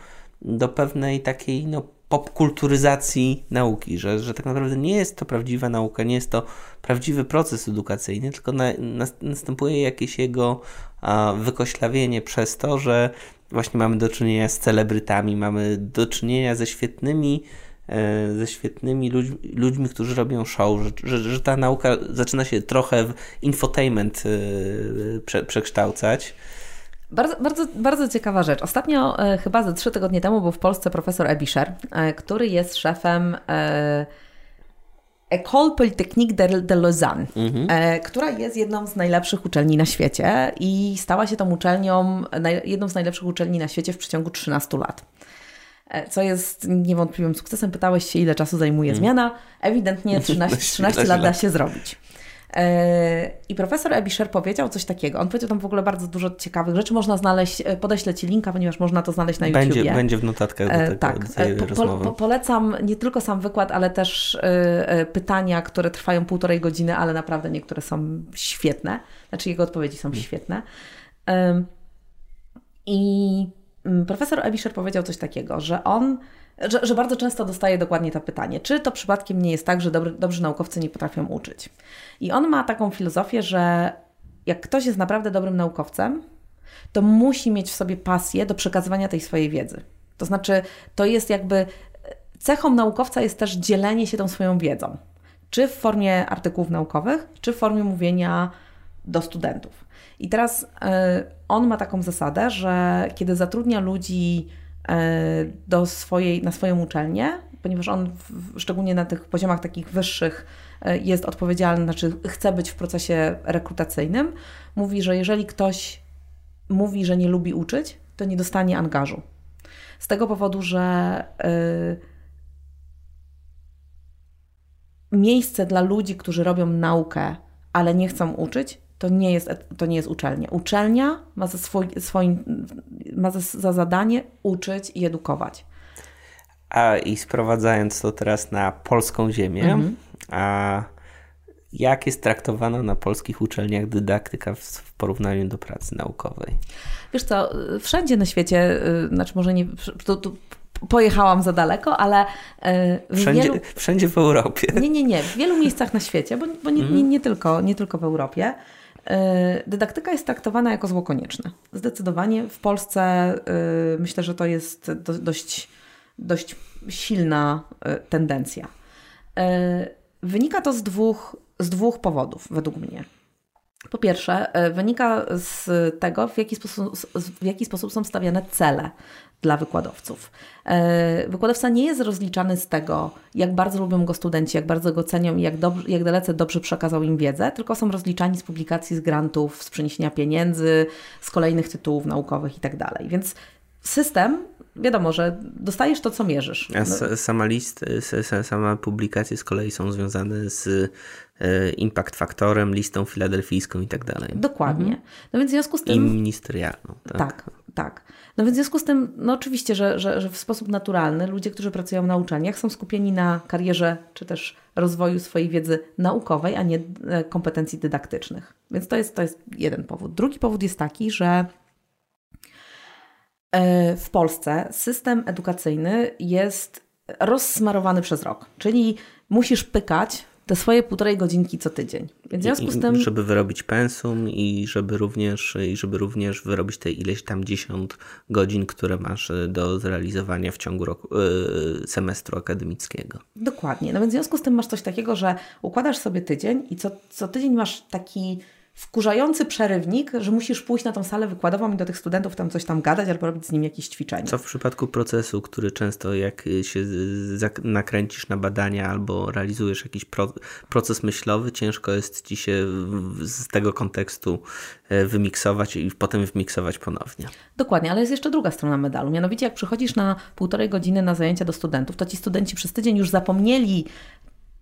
do pewnej takiej no, popkulturyzacji nauki, że, że tak naprawdę nie jest to prawdziwa nauka, nie jest to prawdziwy proces edukacyjny, tylko na, na, następuje jakieś jego a, wykoślawienie przez to, że właśnie mamy do czynienia z celebrytami, mamy do czynienia ze świetnymi ze świetnymi ludźmi, ludźmi którzy robią show, że, że, że, ta nauka zaczyna się trochę w infotainment e, prze, przekształcać. Bardzo, bardzo, bardzo ciekawa rzecz. Ostatnio, e, chyba ze trzy tygodnie temu, był w Polsce profesor Ebischer, który jest szefem École Polytechnique de, de Lausanne, mhm. która jest jedną z najlepszych uczelni na świecie i stała się tą uczelnią, jedną z najlepszych uczelni na świecie w przeciągu 13 lat. E, co jest niewątpliwym sukcesem. Pytałeś się, ile czasu zajmuje hmm. zmiana. Ewidentnie 13, 13 lat da się zrobić. E, I profesor Ebisher powiedział coś takiego. On powiedział tam w ogóle bardzo dużo ciekawych rzeczy. Można znaleźć, e, podeślę Ci linka, ponieważ można to znaleźć na będzie, YouTubie. Będzie w notatkach do tego, tak. do po, po, polecam nie tylko sam wykład, ale też pytania, które trwają półtorej godziny, ale naprawdę niektóre są świetne. Znaczy jego odpowiedzi są hmm. świetne. I Mm, profesor Ebischer powiedział coś takiego, że on, że, że, bardzo często dostaje dokładnie to pytanie, czy to przypadkiem nie jest tak, że dobry, dobrzy naukowcy nie potrafią uczyć. I on ma taką filozofię, że jak ktoś jest naprawdę dobrym naukowcem, to musi mieć w sobie pasję do przekazywania tej swojej wiedzy. To znaczy, to jest jakby cechą naukowca jest też dzielenie się tą swoją wiedzą, czy w formie artykułów naukowych, czy w formie mówienia do studentów. I teraz e, on ma taką zasadę, że kiedy zatrudnia ludzi e, do swojej, na swoją uczelnię, ponieważ on w, szczególnie na tych poziomach takich wyższych e, jest odpowiedzialny, znaczy chce być w procesie rekrutacyjnym, mówi, że jeżeli ktoś mówi, że nie lubi uczyć, to nie dostanie angażu. Z tego powodu, że miejsce dla ludzi, którzy robią naukę, ale nie chcą uczyć, to nie jest, to nie jest uczelnia. Uczelnia ma za, swój, swoim, ma za, za zadanie uczyć i edukować. A i sprowadzając to teraz na polską ziemię, mhm. a jak jest traktowana na polskich uczelniach dydaktyka w, porównaniu do pracy naukowej? Wiesz co, wszędzie na świecie, y, znaczy może nie, tu, tu pojechałam za daleko, ale y, w wszędzie, wielu... wszędzie w Europie. Nie, nie, nie, w wielu miejscach na świecie, bo, bo nie, nie, mhm. nie, tylko, nie tylko w Europie, dydaktyka jest traktowana jako zło konieczne. Zdecydowanie w Polsce e, myślę, że to jest dość, dość silna e, tendencja. Wynika to z dwóch, z dwóch powodów, według mnie. Po pierwsze, wynika z tego, w jaki, sposób, w jaki sposób są stawiane cele dla wykładowców. E, wykładowca nie jest rozliczany z tego, jak bardzo lubią go studenci, jak bardzo go cenią i jak, dobrze, jak dalece dobrze przekazał im wiedzę, tylko są rozliczani z publikacji, z grantów, z przeniesienia pieniędzy, z kolejnych tytułów naukowych itd. Tak Więc system, wiadomo, że dostajesz to, co mierzysz. A no. sama list, sama publikacje z kolei są związane z e, impact faktorem, listą filadelfijską i tak dalej. Dokładnie. Mhm. No więc w związku z tym... I ministerialną. Tak, tak. tak. No więc w związku z tym, no oczywiście, że, że, że w sposób naturalny ludzie, którzy pracują na uczelniach są skupieni na karierze czy też rozwoju swojej wiedzy naukowej, a nie e, kompetencji dydaktycznych. Więc to jest, to jest jeden powód. Drugi powód jest taki, że e, w Polsce system edukacyjny jest rozsmarowany przez rok, czyli musisz pykać te swoje półtorej godzinki co tydzień. Więc w związku z tym... Żeby wyrobić pensum i żeby również, i żeby również wyrobić te ileś tam 10 godzin, które masz e, do zrealizowania w ciągu roku, yy, semestru akademickiego. Dokładnie. No więc w związku z tym masz coś takiego, że układasz sobie tydzień i co, co tydzień masz taki wkurzający przerywnik, że musisz pójść na tą salę wykładową i do tych studentów tam coś tam gadać albo robić z nimi jakieś ćwiczenia. Co w przypadku procesu, który często jak się nakręcisz na badania albo realizujesz jakiś pro, proces myślowy, ciężko jest ci się z tego kontekstu e, wymiksować i potem wymiksować ponownie. Dokładnie, ale jest jeszcze druga strona medalu. Mianowicie jak przychodzisz na półtorej godziny na zajęcia do studentów, to ci studenci przez tydzień już zapomnieli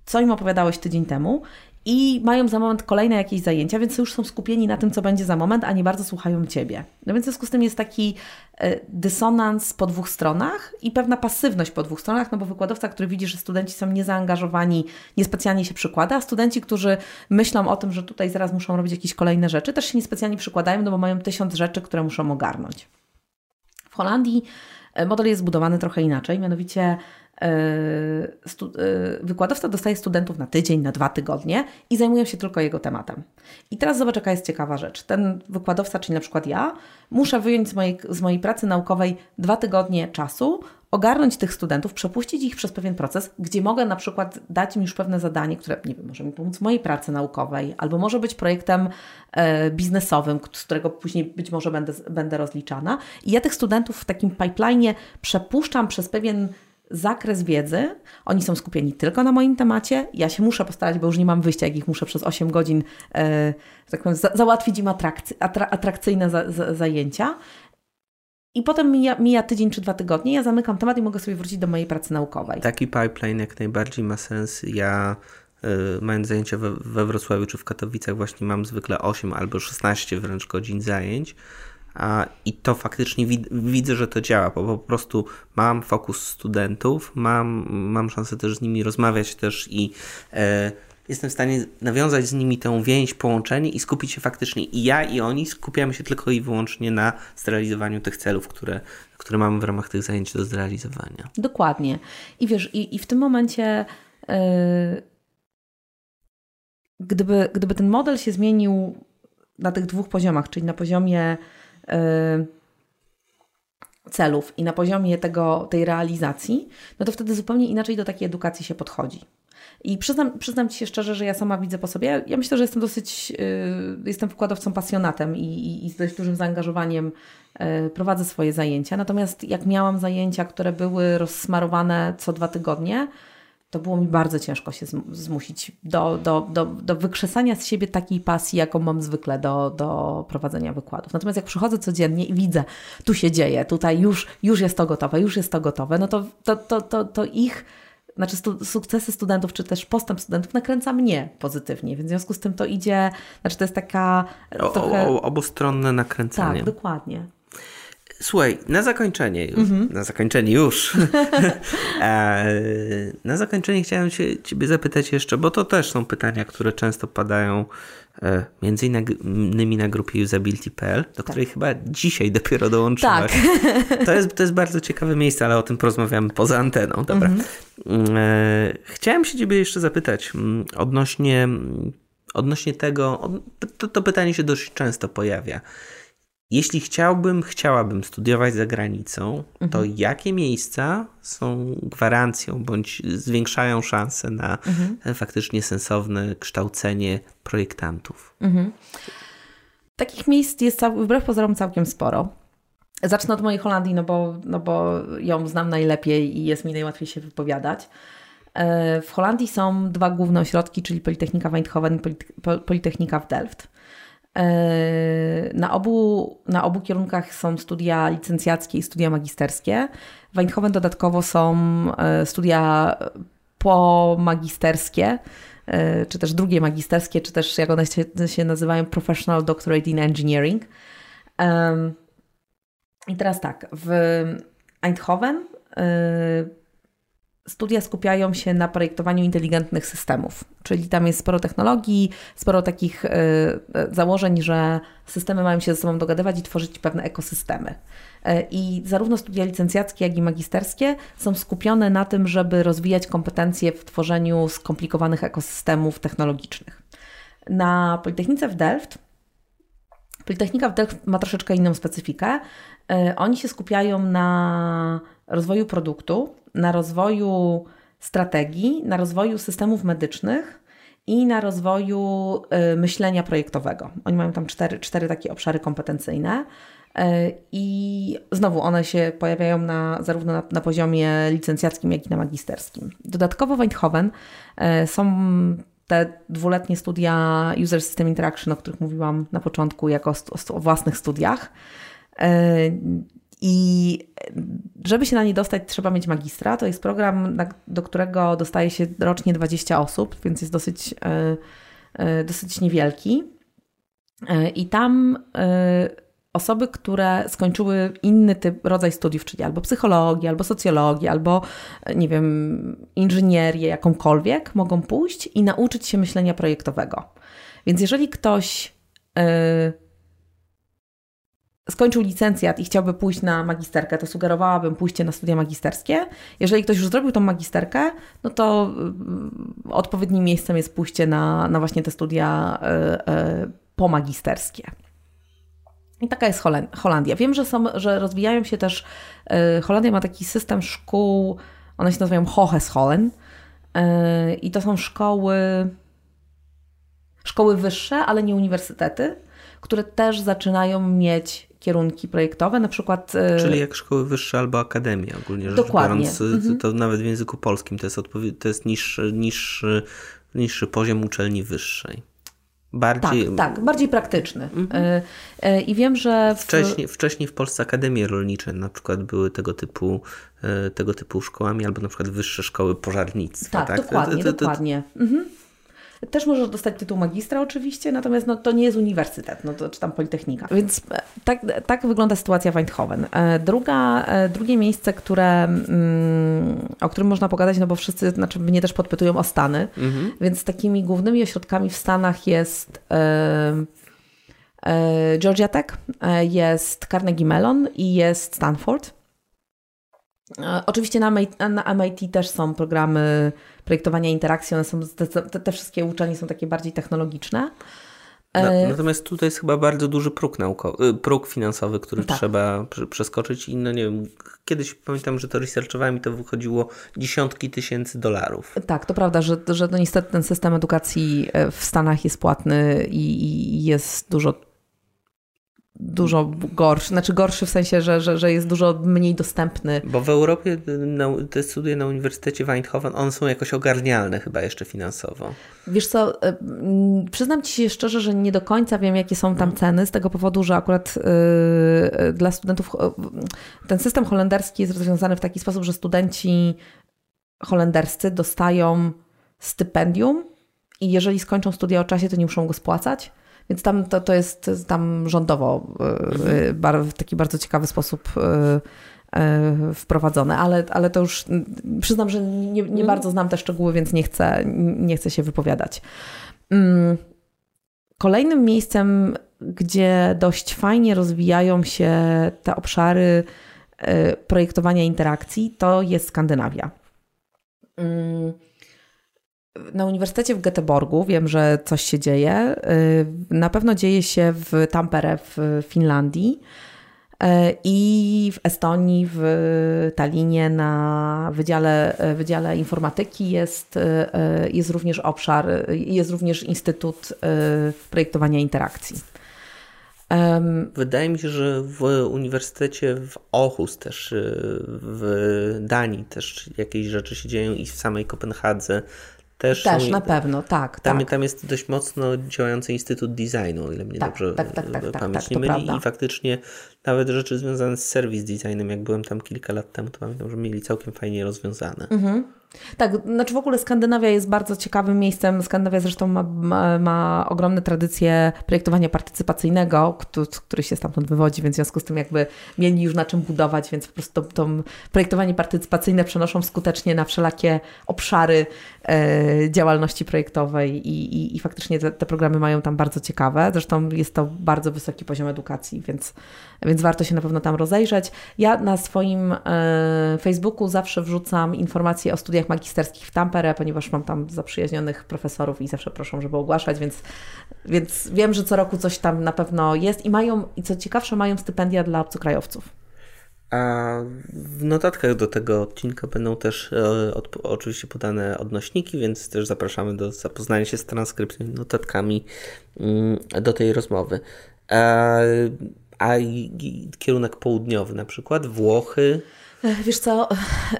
co im opowiadałeś tydzień temu i mają za moment kolejne jakieś zajęcia, więc już są skupieni na tym, co będzie za moment, a nie bardzo słuchają Ciebie. No więc w związku z tym jest taki e, dysonans po dwóch stronach i pewna pasywność po dwóch stronach, no bo wykładowca, który widzi, że studenci są niezaangażowani, niespecjalnie się przykłada, a studenci, którzy myślą o tym, że tutaj zaraz muszą robić jakieś kolejne rzeczy, też się niespecjalnie przykładają, no bo mają tysiąc rzeczy, które muszą ogarnąć. W Holandii e, model jest zbudowany trochę inaczej, mianowicie wykładowca dostaje studentów na tydzień, na dwa tygodnie i zajmują się tylko jego tematem. I teraz zobacz, jaka jest ciekawa rzecz. Ten wykładowca, czyli na przykład ja, muszę wyjąć z mojej, z mojej pracy naukowej dwa tygodnie czasu, ogarnąć tych studentów, przepuścić ich przez pewien proces, gdzie mogę na przykład dać im już pewne zadanie, które nie wiem, może mi pomóc w mojej pracy naukowej, albo może być projektem e, biznesowym, z którego później być może będę, będę rozliczana. I ja tych studentów w takim pipeline przepuszczam przez pewien zakres wiedzy, oni są skupieni tylko na moim temacie, ja się muszę postarać, bo już nie mam wyjścia, jak ich muszę przez 8 godzin e, tak powiem, za, załatwić im atrakcy, atra, atrakcyjne za, za, zajęcia. I potem mija, mija, tydzień czy dwa tygodnie, ja zamykam temat i mogę sobie wrócić do mojej pracy naukowej. Taki pipeline jak najbardziej ma sens. Ja y, mając zajęcia we, we Wrocławiu czy w Katowicach właśnie mam zwykle 8 albo 16 wręcz godzin zajęć i to faktycznie widzę, że to działa, bo po prostu mam fokus studentów, mam, mam szansę też z nimi rozmawiać też i e, jestem w stanie nawiązać z nimi tę więź, połączenie i skupić się faktycznie i ja i oni skupiamy się tylko i wyłącznie na zrealizowaniu tych celów, które, które mamy w ramach tych zajęć do zrealizowania. Dokładnie. I wiesz, i, i w tym momencie yy, gdyby, gdyby ten model się zmienił na tych dwóch poziomach, czyli na poziomie celów i na poziomie tego, tej realizacji, no to wtedy zupełnie inaczej do takiej edukacji się podchodzi. I przyznam, przyznam Ci się szczerze, że ja sama widzę po sobie. Ja myślę, że jestem dosyć, yy, jestem wykładowcą pasjonatem i, i, i, z dość dużym zaangażowaniem yy, prowadzę swoje zajęcia. Natomiast jak miałam zajęcia, które były rozsmarowane co dwa tygodnie, to było mi bardzo ciężko się zmusić do, do, do, do wykrzesania z siebie takiej pasji, jaką mam zwykle do, do prowadzenia wykładów. Natomiast jak przychodzę codziennie i widzę, tu się dzieje, tutaj już, już jest to gotowe, już jest to gotowe, no to, to, to, to, to ich znaczy stu, sukcesy studentów, czy też postęp studentów nakręca mnie pozytywnie, więc w związku z tym to idzie, znaczy to jest taka... Trochę... O, obustronne nakręcanie. Tak, dokładnie. Słuchaj, na zakończenie już, mhm. na zakończenie już. E, na zakończenie chciałem się Ciebie zapytać jeszcze, bo to też są pytania, które często padają e, między innymi na grupie usability.pl, do tak. której chyba dzisiaj dopiero dołączyłaś. Tak. To, jest, to jest bardzo ciekawe miejsce, ale o tym porozmawiamy poza anteną. Dobra. Mhm. E, chciałem się Ciebie jeszcze zapytać mm, odnośnie, odnośnie tego, to, to pytanie się dość często pojawia. Jeśli chciałbym, chciałabym studiować za granicą, mhm. to jakie miejsca są gwarancją bądź zwiększają szanse na mhm. faktycznie sensowne kształcenie projektantów? Mhm. Takich miejsc jest wbrew pozorom całkiem sporo. Zacznę od mojej Holandii, no bo, no bo ją znam najlepiej i jest mi najłatwiej się wypowiadać. E, w Holandii są dwa główne ośrodki, czyli Politechnika Eindhoven i Politechnika w Delft. Na obu, na obu kierunkach są studia licencjackie i studia magisterskie. W Eindhoven dodatkowo są studia pomagisterskie, czy też drugie magisterskie, czy też jak one się, się nazywają Professional Doctorate in Engineering. I teraz tak, w Eindhoven studia skupiają się na projektowaniu inteligentnych systemów, czyli tam jest sporo technologii, sporo takich y, założeń, że systemy mają się ze sobą dogadywać i tworzyć pewne ekosystemy. Y, I zarówno studia licencjackie, jak i magisterskie są skupione na tym, żeby rozwijać kompetencje w tworzeniu skomplikowanych ekosystemów technologicznych. Na Politechnice w Delft Politechnika w Delft ma troszeczkę inną specyfikę. Oni się skupiają na rozwoju produktu, na rozwoju strategii, na rozwoju systemów medycznych i na rozwoju y, myślenia projektowego. Oni mają tam cztery, cztery takie obszary kompetencyjne. Y, I znowu one się pojawiają na, zarówno na, na poziomie licencjackim, jak i na magisterskim. Dodatkowo w Eindhoven y, są te dwuletnie studia User System Interaction, o których mówiłam na początku, jako o własnych studiach. I żeby się na nie dostać, trzeba mieć magistra. To jest program, do którego dostaje się rocznie 20 osób, więc jest dosyć, e, e, dosyć niewielki. E, I tam osoby, które skończyły inny typ, rodzaj studiów, czyli albo psychologię, albo socjologię, albo nie wiem, inżynierię jakąkolwiek, mogą pójść i nauczyć się myślenia projektowego. Więc jeżeli ktoś skończył licencjat i chciałby pójść na magisterkę, to sugerowałabym pójście na studia magisterskie. Jeżeli ktoś już zrobił tą magisterkę, no to y, odpowiednim miejscem jest pójście na, na właśnie te studia y, y, pomagisterskie. I taka jest Holandia. Wiem, że, są, że rozwijają się też. Holandia ma taki system szkół, one się nazywają Hogescholen. I to są szkoły, szkoły wyższe, ale nie uniwersytety, które też zaczynają mieć kierunki projektowe, na przykład... E, Czyli jak szkoły wyższe albo akademia ogólnie Dokładnie. rzecz biorąc, mhm. to nawet w języku polskim to jest, to jest niższy, niższy, niższy poziom uczelni wyższej. Bardziej... Tak, tak, bardziej praktyczny. Mhm. E, e, I wiem, że. W... Wcześniej, wcześniej w Polsce akademie rolnicze na przykład były tego typu, tego typu szkołami, albo na przykład wyższe szkoły pożarnictwa. Tak, tak? dokładnie, to, to, to, dokładnie. Mhm. Też możesz dostać tytuł magistra oczywiście, natomiast no, to nie jest uniwersytet, no to, czy tam politechnika. Więc e, tak, tak wygląda sytuacja w Eindhoven. E, druga, e, drugie miejsce, które, mm, o którym można pogadać, no bo wszyscy, znaczy mnie też podpytują o Stany, mhm. więc takimi głównymi ośrodkami w Stanach jest Georgia Tech, jest Carnegie Mellon i jest Stanford. Oczywiście na MIT, na MIT też są programy projektowania interakcji, one są, te, te wszystkie uczelnie są takie bardziej technologiczne. E, natomiast tutaj jest chyba bardzo duży próg, naukowy, próg finansowy, który tak. trzeba przeskoczyć. I no nie wiem, kiedyś pamiętam, że to researchowałem i to wychodziło dziesiątki tysięcy dolarów. Tak, to prawda, że, że no niestety ten system edukacji e, w Stanach jest płatny i, i jest dużo dużo gorszy, znaczy gorszy w sensie, że, że, że jest dużo mniej dostępny. Bo w Europie te studia na Uniwersytecie w Eindhoven, one są jakoś ogarnialne chyba jeszcze finansowo. Wiesz co, e, przyznam Ci się szczerze, że nie do końca wiem, jakie są tam ceny, z tego powodu, że akurat yy, dla studentów ten system holenderski jest rozwiązany w taki sposób, że studenci holenderscy dostają stypendium i jeżeli skończą studia o czasie, to nie muszą go spłacać. Więc tam to, to jest tam rządowo mhm. w taki bardzo ciekawy sposób e, wprowadzone, ale, ale to już przyznam, że nie, nie mhm. bardzo znam te szczegóły, więc nie chcę, nie chcę się wypowiadać. Mm, kolejnym miejscem, gdzie dość fajnie rozwijają się te obszary projektowania interakcji, to jest Skandynawia. Na Uniwersytecie w Göteborgu wiem, że coś się dzieje. Y, na pewno dzieje się w Tampere w Finlandii y, i w Estonii, w Tallinie na Wydziale, Wydziale Informatyki jest, y, jest również obszar, jest również Instytut Projektowania Interakcji. Wydaje mi się, że w uniwersytecie w Aarhus też, w Danii też jakieś rzeczy się dzieją i w samej Kopenhadze też. Też, są, na pewno, tak. Tam, tak. tam jest dość mocno działający Instytut Designu, o ile mnie Tak, dobrze tak, tak, tak, tak, pamięć tak, nie myli. prawda. I faktycznie nawet rzeczy związane z serwis designem, jak byłem tam kilka lat temu, to pamiętam, że mieli całkiem fajnie rozwiązane. Tak, znaczy w ogóle Skandynawia jest bardzo ciekawym miejscem. Skandynawia zresztą ma, ma, ma ogromne tradycje projektowania partycypacyjnego, który, który się stamtąd wywodzi, więc w związku z tym jakby mieli już na czym budować, więc po prostu to, to projektowanie partycypacyjne przenoszą skutecznie na wszelakie obszary e, działalności projektowej i, i, i faktycznie te, te programy mają tam bardzo ciekawe. Zresztą jest to bardzo wysoki poziom edukacji, więc, więc warto się na pewno tam rozejrzeć. Ja na swoim e, Facebooku zawsze wrzucam informacje o studiach magisterskich w Tampere, ponieważ mam tam zaprzyjaźnionych profesorów i zawsze proszą, żeby ogłaszać, więc, więc wiem, że co roku coś tam na pewno jest i mają, i co ciekawsze, mają stypendia dla obcokrajowców. A w notatkach do tego odcinka będą też e, od, oczywiście podane odnośniki, więc też zapraszamy do zapoznania się z transkrypcją i notatkami mm, do tej rozmowy. A, a kierunek południowy na przykład, Włochy. Wiesz co,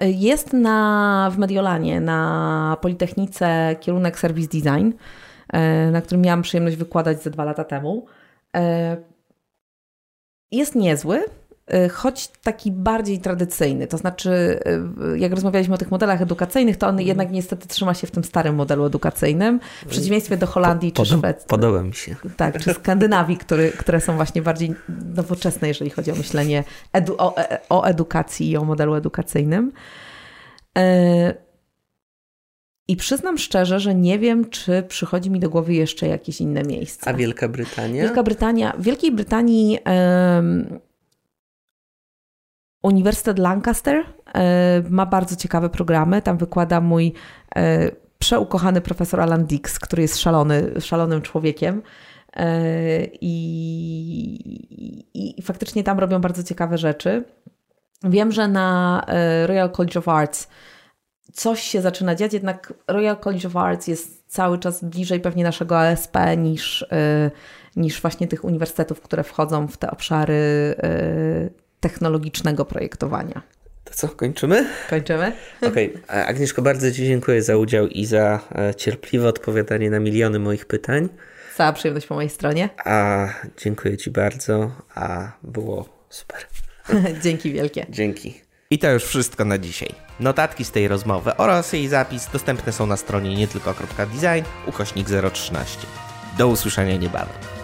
jest na, w Mediolanie na Politechnice kierunek Service Design, e, na którym miałam przyjemność wykładać ze dwa lata temu. E, Jest niezły, choć taki bardziej tradycyjny. To znaczy, e, jak rozmawialiśmy o tych modelach edukacyjnych, to on jednak niestety trzyma się w tym starym modelu edukacyjnym, w przeciwieństwie do Holandii czy Podo- Szwecji. Podoba mi się. Tak, czy Skandynawii, który, które są właśnie bardziej nowoczesne, jeżeli chodzi o myślenie edu, o, e- o edukacji i o modelu edukacyjnym. E, I przyznam szczerze, że nie wiem, czy przychodzi mi do głowy jeszcze jakieś inne miejsce. A Wielka Brytania? Wielka Brytania, w Wielkiej Brytanii Uniwersytet Lancaster e, ma bardzo ciekawe programy. Tam wykłada mój e, przeukochany profesor Alan Dix, który jest szalony, szalonym człowiekiem. E, I, i, I faktycznie tam robią bardzo ciekawe rzeczy. Wiem, że na Royal College of Arts coś się zaczyna dziać, jednak Royal College of Arts jest cały czas bliżej pewnie naszego ASP niż, niż właśnie tych uniwersytetów, które wchodzą w te obszary technologicznego projektowania. To co, kończymy? Kończymy? Okej, okay. Agnieszko, bardzo Ci dziękuję za udział i za e, cierpliwe odpowiadanie na miliony moich pytań. Cała przyjemność po mojej stronie. A dziękuję Ci bardzo, a było super. Dzięki wielkie. Dzięki. I to już wszystko na dzisiaj. Notatki z tej rozmowy oraz jej zapis dostępne są na stronie nietylko.design ukośnik 013. Do usłyszenia niebawem.